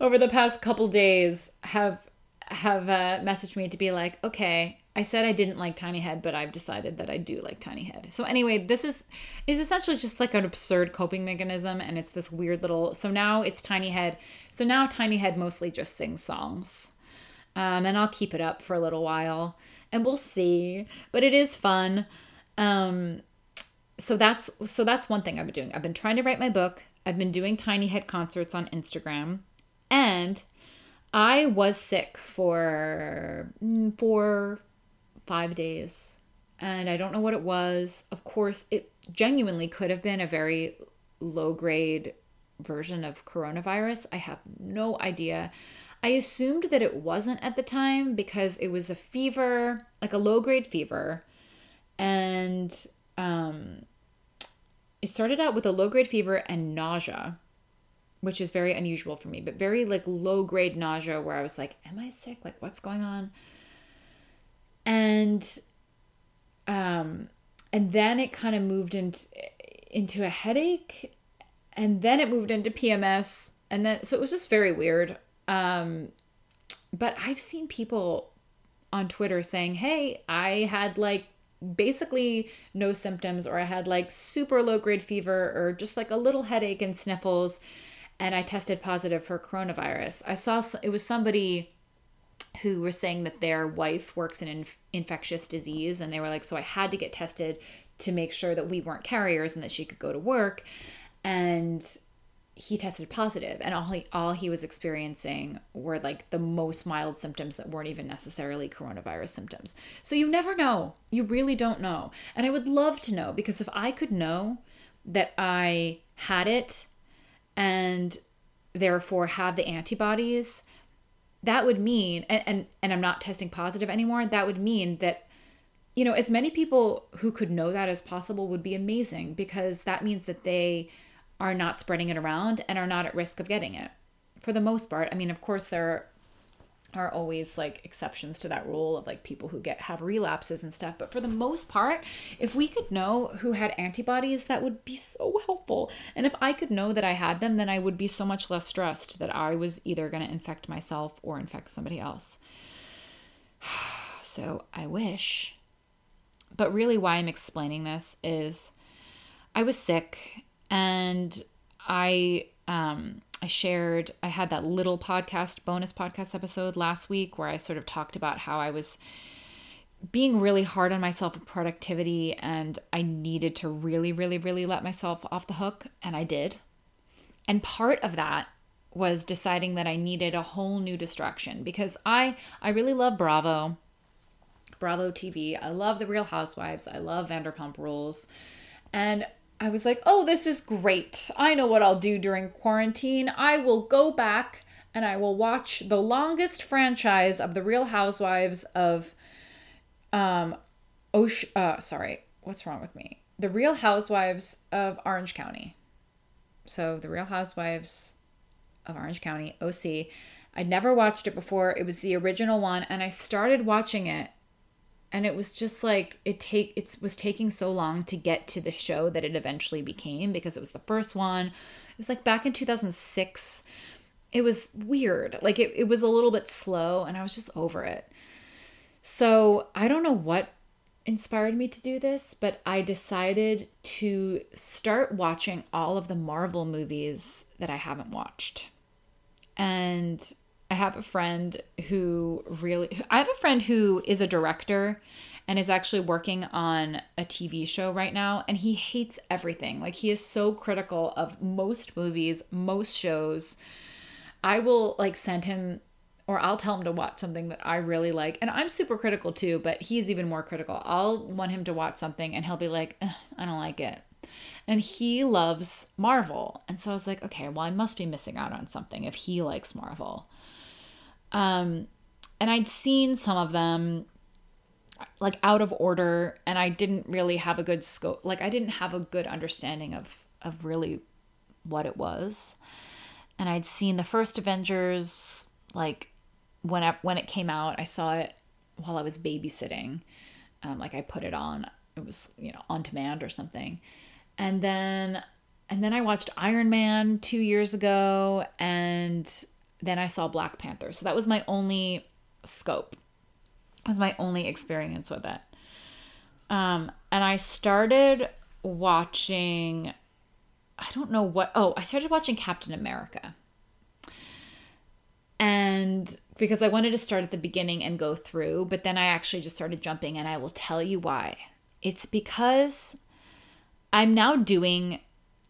over the past couple days have have uh, messaged me to be like, okay, I said I didn't like Tiny Head, but I've decided that I do like Tiny Head. So anyway, this is is essentially just like an absurd coping mechanism, and it's this weird little. So now it's Tiny Head. So now Tiny Head mostly just sings songs, um, and I'll keep it up for a little while, and we'll see. But it is fun. Um, so that's so that's one thing I've been doing. I've been trying to write my book. I've been doing Tiny Head concerts on Instagram, and I was sick for mm, four five days. And I don't know what it was. Of course, it genuinely could have been a very low grade version of coronavirus. I have no idea. I assumed that it wasn't at the time because it was a fever, like a low grade fever. And um, it started out with a low grade fever and nausea, which is very unusual for me, but very like low grade nausea where I was like, Am I sick? Like, what's going on? And um and then it kind of moved into into a headache and then it moved into PMS and then so it was just very weird um but I've seen people on Twitter saying, "Hey, I had like basically no symptoms or I had like super low grade fever or just like a little headache and sniffles and I tested positive for coronavirus." I saw it was somebody who were saying that their wife works in inf- infectious disease and they were like so i had to get tested to make sure that we weren't carriers and that she could go to work and he tested positive and all he all he was experiencing were like the most mild symptoms that weren't even necessarily coronavirus symptoms. So you never know. You really don't know. And i would love to know because if i could know that i had it and therefore have the antibodies that would mean and, and and i'm not testing positive anymore that would mean that you know as many people who could know that as possible would be amazing because that means that they are not spreading it around and are not at risk of getting it. For the most part i mean of course there are always like exceptions to that rule of like people who get have relapses and stuff. But for the most part if we could know who had antibodies that would be so helpful. And if i could know that i had them then i would be so much less stressed that i was either going to infect myself or infect somebody else. So i wish. But really why i'm explaining this is i was sick and i um I shared, I had that little podcast, bonus podcast episode last week where I sort of talked about how I was being really hard on myself with productivity and I needed to really, really, really let myself off the hook. And I did. And part of that was deciding that I needed a whole new distraction because I I really love Bravo. Bravo TV. I love The Real Housewives. I love Vanderpump Rules. And I was like, oh, this is great. I know what I'll do during quarantine. I will go back and I will watch the longest franchise of The Real Housewives of um Osh uh sorry, what's wrong with me? The Real Housewives of Orange County. So, The Real Housewives of Orange County, OC. I'd never watched it before. It was the original one and I started watching it and it was just like it take it was taking so long to get to the show that it eventually became because it was the first one. It was like back in 2006 it was weird. Like it, it was a little bit slow and i was just over it. So i don't know what inspired me to do this but i decided to start watching all of the marvel movies that i haven't watched. And I have a friend who really I have a friend who is a director and is actually working on a TV show right now and he hates everything. Like he is so critical of most movies, most shows. I will like send him or I'll tell him to watch something that I really like. And I'm super critical too, but he's even more critical. I'll want him to watch something and he'll be like, I don't like it. And he loves Marvel. And so I was like, okay, well, I must be missing out on something if he likes Marvel. Um, and I'd seen some of them like out of order and I didn't really have a good scope like I didn't have a good understanding of of really what it was. And I'd seen the first Avengers like when I, when it came out, I saw it while I was babysitting. Um, like I put it on, it was you know on demand or something, and then and then I watched Iron Man two years ago, and then I saw Black Panther. So that was my only scope. That was my only experience with it. Um, and I started watching. I don't know what. Oh, I started watching Captain America. And because I wanted to start at the beginning and go through, but then I actually just started jumping, and I will tell you why. It's because I'm now doing,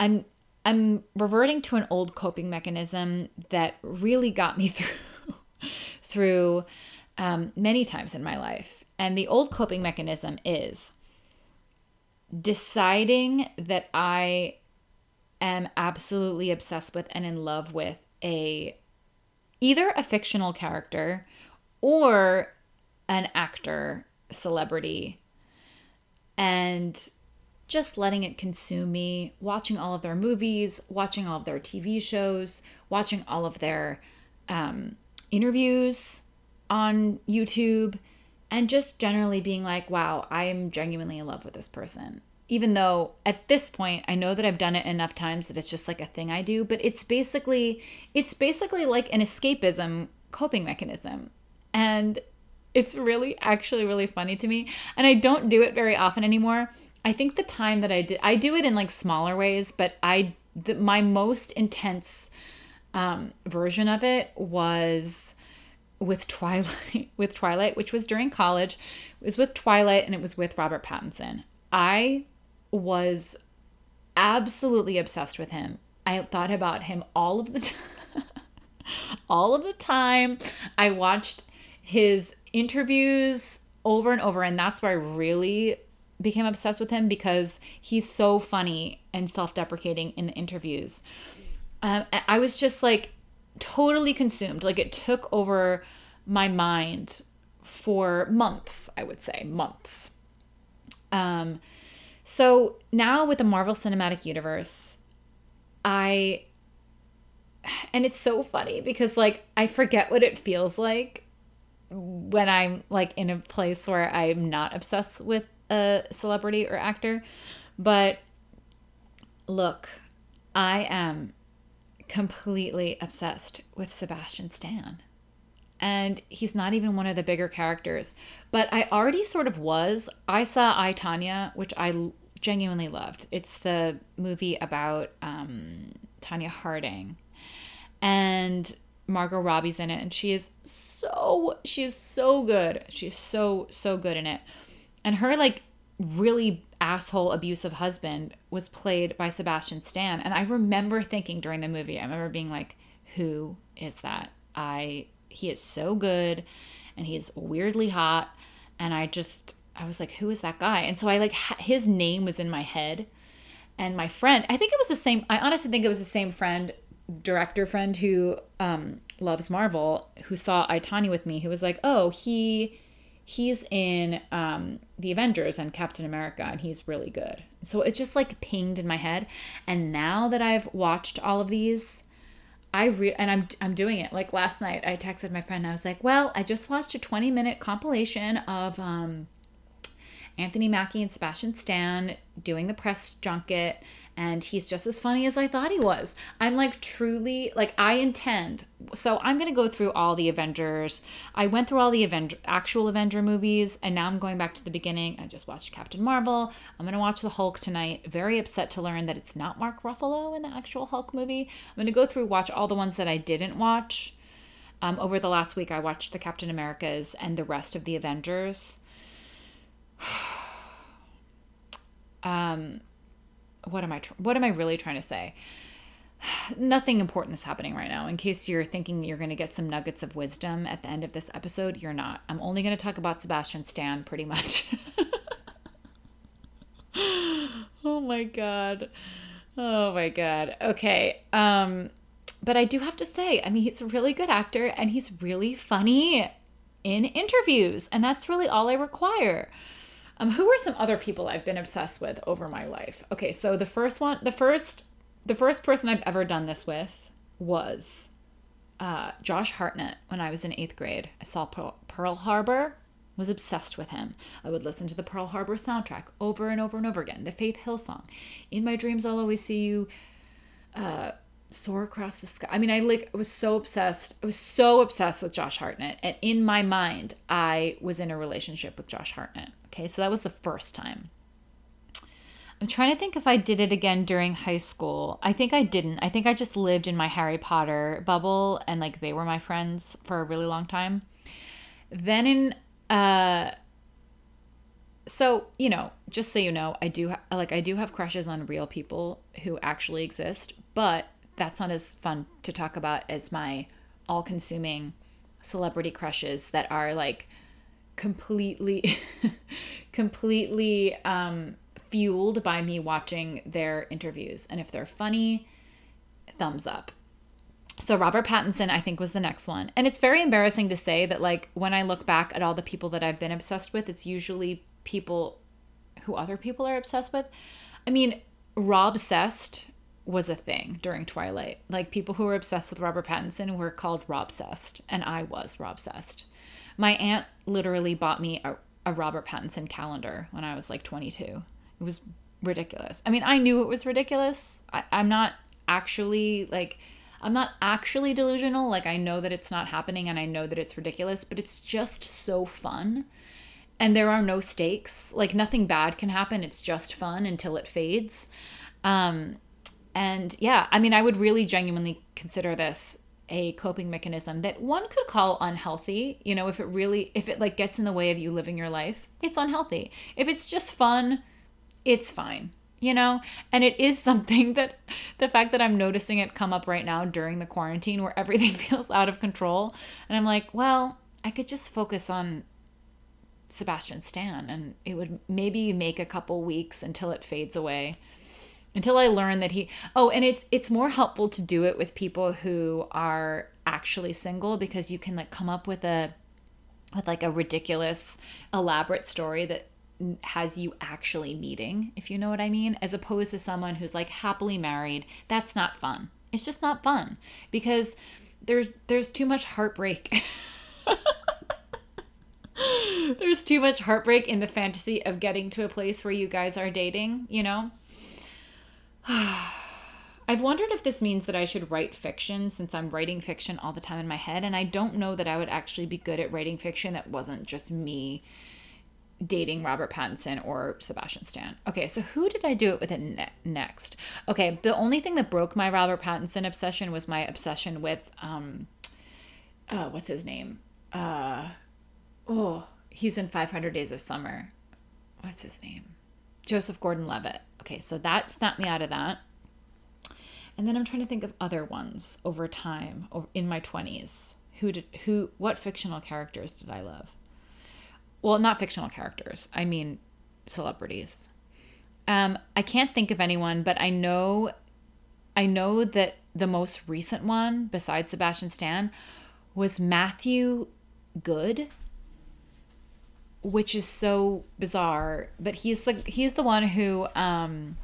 I'm, I'm reverting to an old coping mechanism that really got me through, through um, many times in my life. And the old coping mechanism is deciding that I am absolutely obsessed with and in love with a either a fictional character or an actor, celebrity, and just letting it consume me, watching all of their movies, watching all of their TV shows, watching all of their um, interviews on YouTube, and just generally being like, wow, I am genuinely in love with this person even though at this point I know that I've done it enough times that it's just like a thing I do, but it's basically it's basically like an escapism coping mechanism. And it's really actually really funny to me and I don't do it very often anymore. I think the time that I did I do it in like smaller ways, but I the, my most intense um, version of it was with Twilight with Twilight, which was during college. It was with Twilight and it was with Robert Pattinson. I was absolutely obsessed with him. I thought about him all of the time. all of the time. I watched his interviews over and over and that's where I really became obsessed with him because he's so funny and self-deprecating in the interviews. Um, I was just like totally consumed. Like it took over my mind for months, I would say, months. Um, so now with the Marvel Cinematic Universe, I and it's so funny because like I forget what it feels like when I'm like in a place where I'm not obsessed with a celebrity or actor. But look, I am completely obsessed with Sebastian Stan. And he's not even one of the bigger characters. But I already sort of was. I saw I, Tonya, which I genuinely loved. It's the movie about um, Tonya Harding. And Margot Robbie's in it. And she is so, she is so good. She's so, so good in it. And her, like, really asshole abusive husband was played by Sebastian Stan. And I remember thinking during the movie, I remember being like, who is that? I, he is so good and he's weirdly hot. And I just, I was like, who is that guy? And so I like, his name was in my head. And my friend, I think it was the same, I honestly think it was the same friend, director friend who um, loves Marvel, who saw I, Tonya with me, who was like, oh, he, he's in um, the Avengers and Captain America, and he's really good. So it just like pinged in my head. And now that I've watched all of these, I re- and I'm I'm doing it. Like last night, I texted my friend. I was like, "Well, I just watched a 20 minute compilation of um, Anthony Mackie and Sebastian Stan doing the press junket, and he's just as funny as I thought he was. I'm like truly like I intend. So I'm gonna go through all the Avengers. I went through all the Avenger actual Avenger movies, and now I'm going back to the beginning. I just watched Captain Marvel. I'm gonna watch the Hulk tonight. Very upset to learn that it's not Mark Ruffalo in the actual Hulk movie. I'm gonna go through watch all the ones that I didn't watch Um, over the last week, I watched the Captain Americas and the rest of the Avengers. um, what am I? What am I really trying to say? Nothing important is happening right now. In case you're thinking you're going to get some nuggets of wisdom at the end of this episode, you're not. I'm only going to talk about Sebastian Stan pretty much. oh my god. Oh my god. Okay. Um but I do have to say, I mean, he's a really good actor and he's really funny in interviews, and that's really all I require. Um, who are some other people I've been obsessed with over my life? Okay, so the first one, the first, the first person I've ever done this with was uh, Josh Hartnett when I was in eighth grade. I saw Pearl Harbor, was obsessed with him. I would listen to the Pearl Harbor soundtrack over and over and over again. The Faith Hill song, "In My Dreams I'll Always See You." Uh, soar across the sky. I mean, I like was so obsessed. I was so obsessed with Josh Hartnett, and in my mind, I was in a relationship with Josh Hartnett. Okay, so that was the first time. I'm trying to think if I did it again during high school. I think I didn't. I think I just lived in my Harry Potter bubble, and like they were my friends for a really long time. Then in uh so you know just so you know i do ha- like i do have crushes on real people who actually exist but that's not as fun to talk about as my all consuming celebrity crushes that are like completely completely um fueled by me watching their interviews and if they're funny thumbs up so Robert Pattinson I think was the next one. And it's very embarrassing to say that like when I look back at all the people that I've been obsessed with, it's usually people who other people are obsessed with. I mean, Rob obsessed was a thing during Twilight. Like people who were obsessed with Robert Pattinson were called Robsessed, and I was Robsessed. My aunt literally bought me a, a Robert Pattinson calendar when I was like 22. It was ridiculous. I mean, I knew it was ridiculous. I, I'm not actually like I'm not actually delusional. Like I know that it's not happening and I know that it's ridiculous, but it's just so fun. And there are no stakes. Like nothing bad can happen. It's just fun until it fades. Um and yeah, I mean, I would really genuinely consider this a coping mechanism that one could call unhealthy you know if it really if it like gets in the way of you living your life it's unhealthy. If it's just fun it's fine you know? And it is something that the fact that i'm noticing it come up right now during the quarantine where everything feels out of control and i'm like well i could just focus on sebastian stan and it would maybe make a couple weeks until it fades away until i learned that he oh and it's it's more helpful to do it with people who are actually single because you can like come up with a with like a ridiculous elaborate story that has you actually meeting, if you know what I mean, as opposed to someone who's like happily married. That's not fun. It's just not fun because there's there's too much heartbreak. there's too much heartbreak in the fantasy of getting to a place where you guys are dating, you know? I've wondered if this means that I should write fiction since I'm writing fiction all the time in my head, and I don't know that I would actually be good at writing fiction that wasn't just me dating Robert Pattinson or Sebastian Stan. Okay, so who did I do it with it ne- next? Okay, the only thing that broke my Robert Pattinson obsession was my obsession with um uh what's his name? Uh oh, he's in 500 Days of Summer. What's his name? Joseph Gordon-Levitt. Okay, so that snapped me out of that. And then I'm trying to think of other ones over time in my 20s. Who did who what fictional characters did I love? well, not fictional characters. I mean celebrities. Um, I can't think of anyone, but I know I know that the most recent one besides Sebastian Stan was Matthew Goode, which is so bizarre. But he's the he's the one who um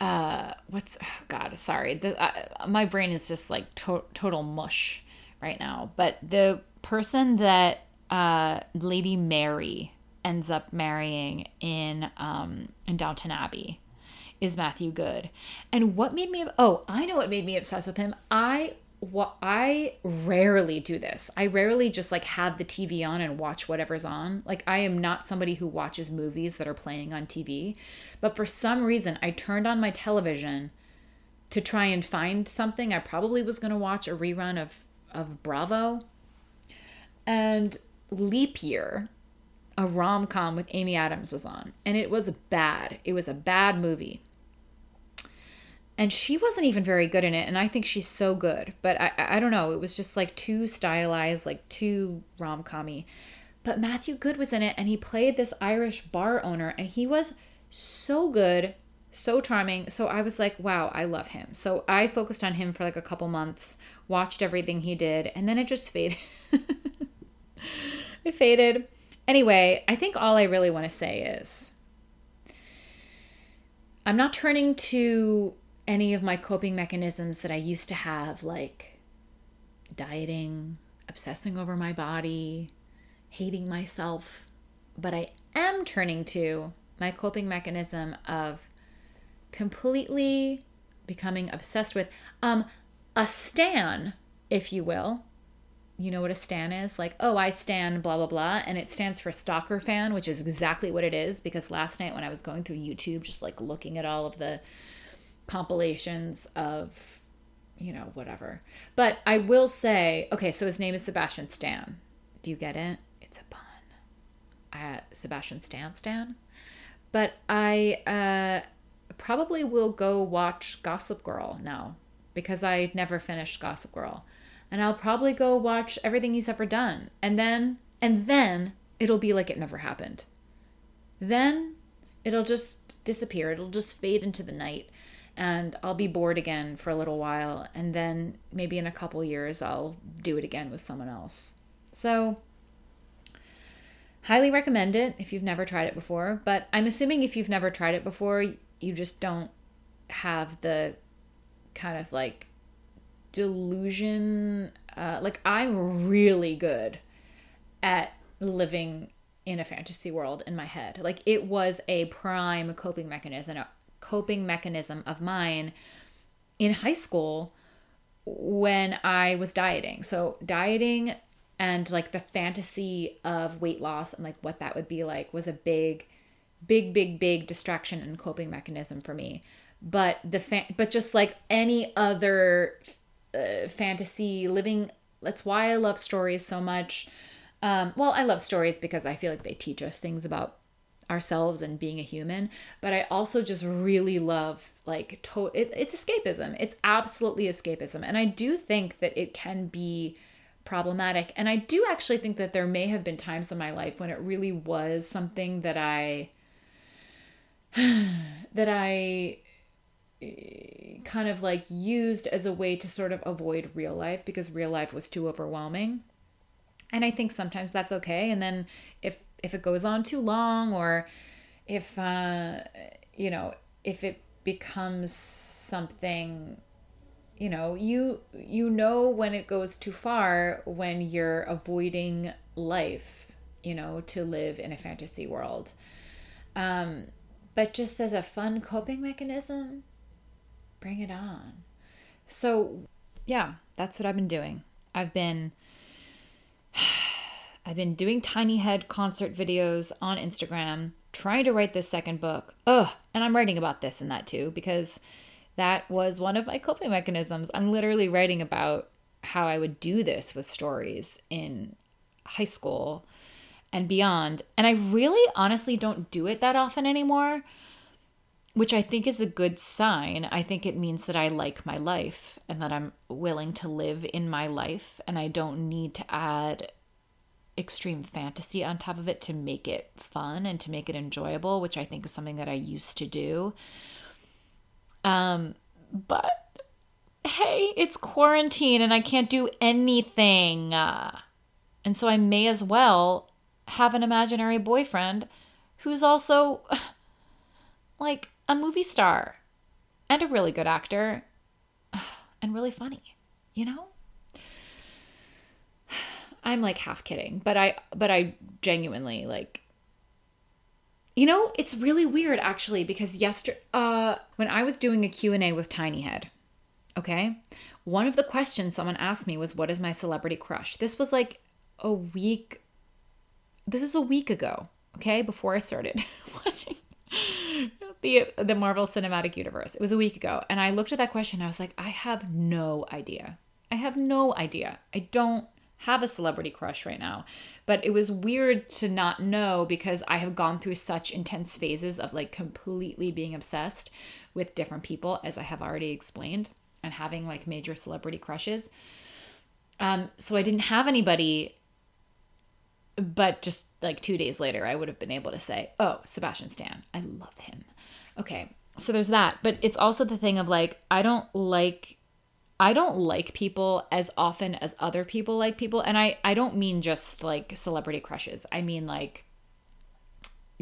uh what's oh God sorry the uh, my brain is just like to- total mush right now. But the person that uh, Lady Mary ends up marrying in um, in Downton Abbey is Matthew Goode. And what made me oh, I know what made me obsessed with him. I what I rarely do this. I rarely just like have the TV on and watch whatever's on. Like I am not somebody who watches movies that are playing on TV, but for some reason I turned on my television to try and find something. I probably was going to watch a rerun of of Bravo. And Leap Year, a rom com with Amy Adams, was on. And it was bad. It was a bad movie. And she wasn't even very good in it. And I think she's so good. But I, I don't know. It was just like too stylized, like too rom commy. But Matthew Goode was in it and he played this Irish bar owner. And he was so good, so charming. So I was like, wow, I love him. So I focused on him for like a couple months, watched everything he did. And then it just faded. it faded. Anyway, I think all I really want to say is I'm not turning to any of my coping mechanisms that I used to have, like dieting, obsessing over my body, hating myself, but I am turning to my coping mechanism of completely becoming obsessed with um a stan, if you will, you know what a stan is? Like, oh, I stan blah blah blah, and it stands for stalker fan, which is exactly what it is. Because last night when I was going through YouTube, just like looking at all of the compilations of, you know, whatever. But I will say, okay, so his name is Sebastian Stan. Do you get it? It's a pun. Uh, Sebastian Stan Stan. But I uh, probably will go watch Gossip Girl now because I never finished Gossip Girl and I'll probably go watch everything he's ever done. And then and then it'll be like it never happened. Then it'll just disappear. It'll just fade into the night and I'll be bored again for a little while and then maybe in a couple years I'll do it again with someone else. So highly recommend it if you've never tried it before, but I'm assuming if you've never tried it before, you just don't have the kind of like delusion uh, like i'm really good at living in a fantasy world in my head like it was a prime coping mechanism coping mechanism of mine in high school when i was dieting. So dieting and like the fantasy of weight loss and like what that would be like was a big big big big distraction and coping mechanism for me. But the fa- but just like any other uh, fantasy living that's why i love stories so much. Um, well i love stories because i feel like they teach us things about ourselves and being a human but i also just really love like to- it, it's escapism it's absolutely escapism and i do think that it can be problematic and i do actually think that there may have been times in my life when it really was something that i that i eh, kind of like used as a way to sort of avoid real life because real life was too overwhelming. And I think sometimes that's okay. And then if if it goes on too long or if uh you know, if it becomes something you know, you you know when it goes too far when you're avoiding life, you know, to live in a fantasy world. Um but just as a fun coping mechanism, Bring it on. So, yeah, that's what I've been doing. I've been I've been doing tiny head concert videos on Instagram, trying to write this second book. Ugh, and I'm writing about this and that too because that was one of my coping mechanisms. I'm literally writing about how I would do this with stories in high school and beyond. And I really honestly don't do it that often anymore which I think is a good sign. I think it means that I like my life and that I'm willing to live in my life and I don't need to add extreme fantasy on top of it to make it fun and to make it enjoyable, which I think is something that I used to do. Um but hey, it's quarantine and I can't do anything. Uh, and so I may as well have an imaginary boyfriend who's also like a movie star and a really good actor and really funny, you know? I'm like half kidding, but I but I genuinely like you know, it's really weird actually because yesterday uh when I was doing a Q&A with Tiny Head, okay? One of the questions someone asked me was what is my celebrity crush? This was like a week this was a week ago, okay? Before I started watching the the Marvel Cinematic Universe. It was a week ago, and I looked at that question. I was like, I have no idea. I I have no idea. I don't have a celebrity crush right now. But it was weird to not know because I have gone through such intense phases of like completely being obsessed with different people, as I have already explained, and having like major celebrity crushes. Um, so I didn't have anybody, but just like two days later, I would have been able to say, oh, Sebastian Stan, I love him. Okay, so there's that. But it's also the thing of like, I don't like I don't like people as often as other people like people. And I, I don't mean just like celebrity crushes. I mean like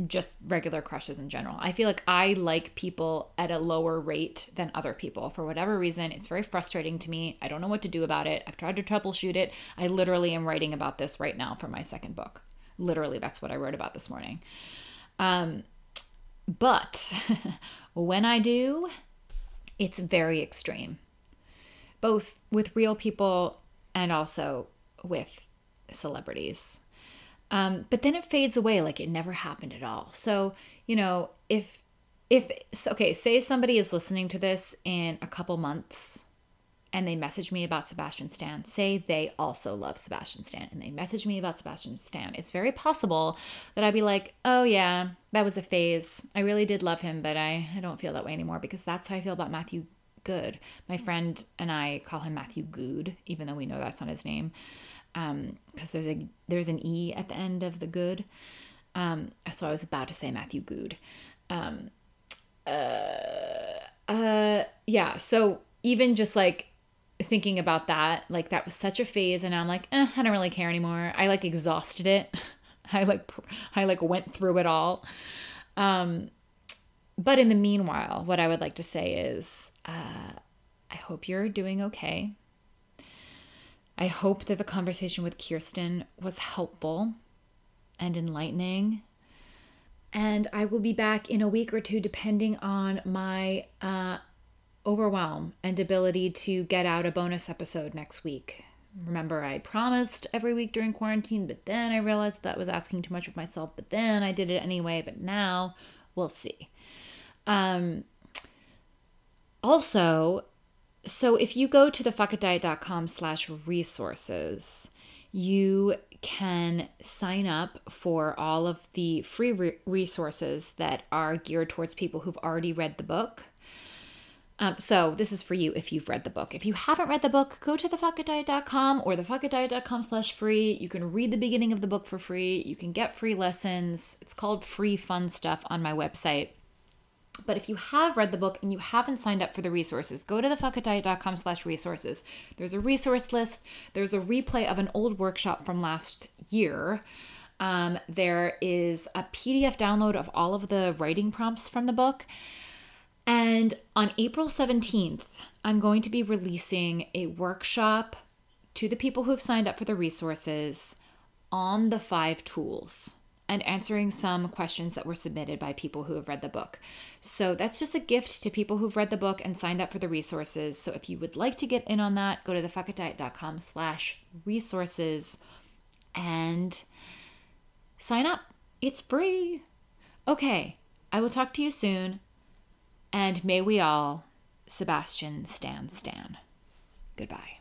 just regular crushes in general. I feel like I like people at a lower rate than other people for whatever reason. It's very frustrating to me. I don't know what to do about it. I've tried to troubleshoot it. I literally am writing about this right now for my second book. Literally, that's what I wrote about this morning. Um, but when I do, it's very extreme both with real people and also with celebrities. Um, but then it fades away like it never happened at all. So, you know, if, if, okay, say somebody is listening to this in a couple months and they message me about Sebastian Stan, say they also love Sebastian Stan and they message me about Sebastian Stan, it's very possible that I'd be like, oh yeah, that was a phase. I really did love him, but I, I don't feel that way anymore because that's how I feel about Matthew Good. My friend and I call him Matthew Good, even though we know that's not his name, because um, there's a there's an e at the end of the good. Um, so I was about to say Matthew Good. Um, uh, uh, yeah. So even just like thinking about that, like that was such a phase, and I'm like, eh, I don't really care anymore. I like exhausted it. I like I like went through it all. Um, but in the meanwhile, what I would like to say is uh, I hope you're doing okay. I hope that the conversation with Kirsten was helpful and enlightening. And I will be back in a week or two, depending on my uh, overwhelm and ability to get out a bonus episode next week. Remember, I promised every week during quarantine, but then I realized that was asking too much of myself. But then I did it anyway. But now we'll see. Um, also, so if you go to the fuckitdiet.com slash resources, you can sign up for all of the free re- resources that are geared towards people who've already read the book. Um, so this is for you if you've read the book. If you haven't read the book, go to thefuckitdiet.com or thefuckitdiet.com slash free. You can read the beginning of the book for free. You can get free lessons. It's called free fun stuff on my website. But if you have read the book and you haven't signed up for the resources, go to thefuckitdiet.com slash resources. There's a resource list. There's a replay of an old workshop from last year. Um, there is a PDF download of all of the writing prompts from the book. And on April 17th, I'm going to be releasing a workshop to the people who've signed up for the resources on the five tools and answering some questions that were submitted by people who have read the book. So that's just a gift to people who've read the book and signed up for the resources. So if you would like to get in on that, go to thefuckitdiet.com slash resources and sign up. It's free. Okay, I will talk to you soon. And may we all, Sebastian Stan Stan. Goodbye.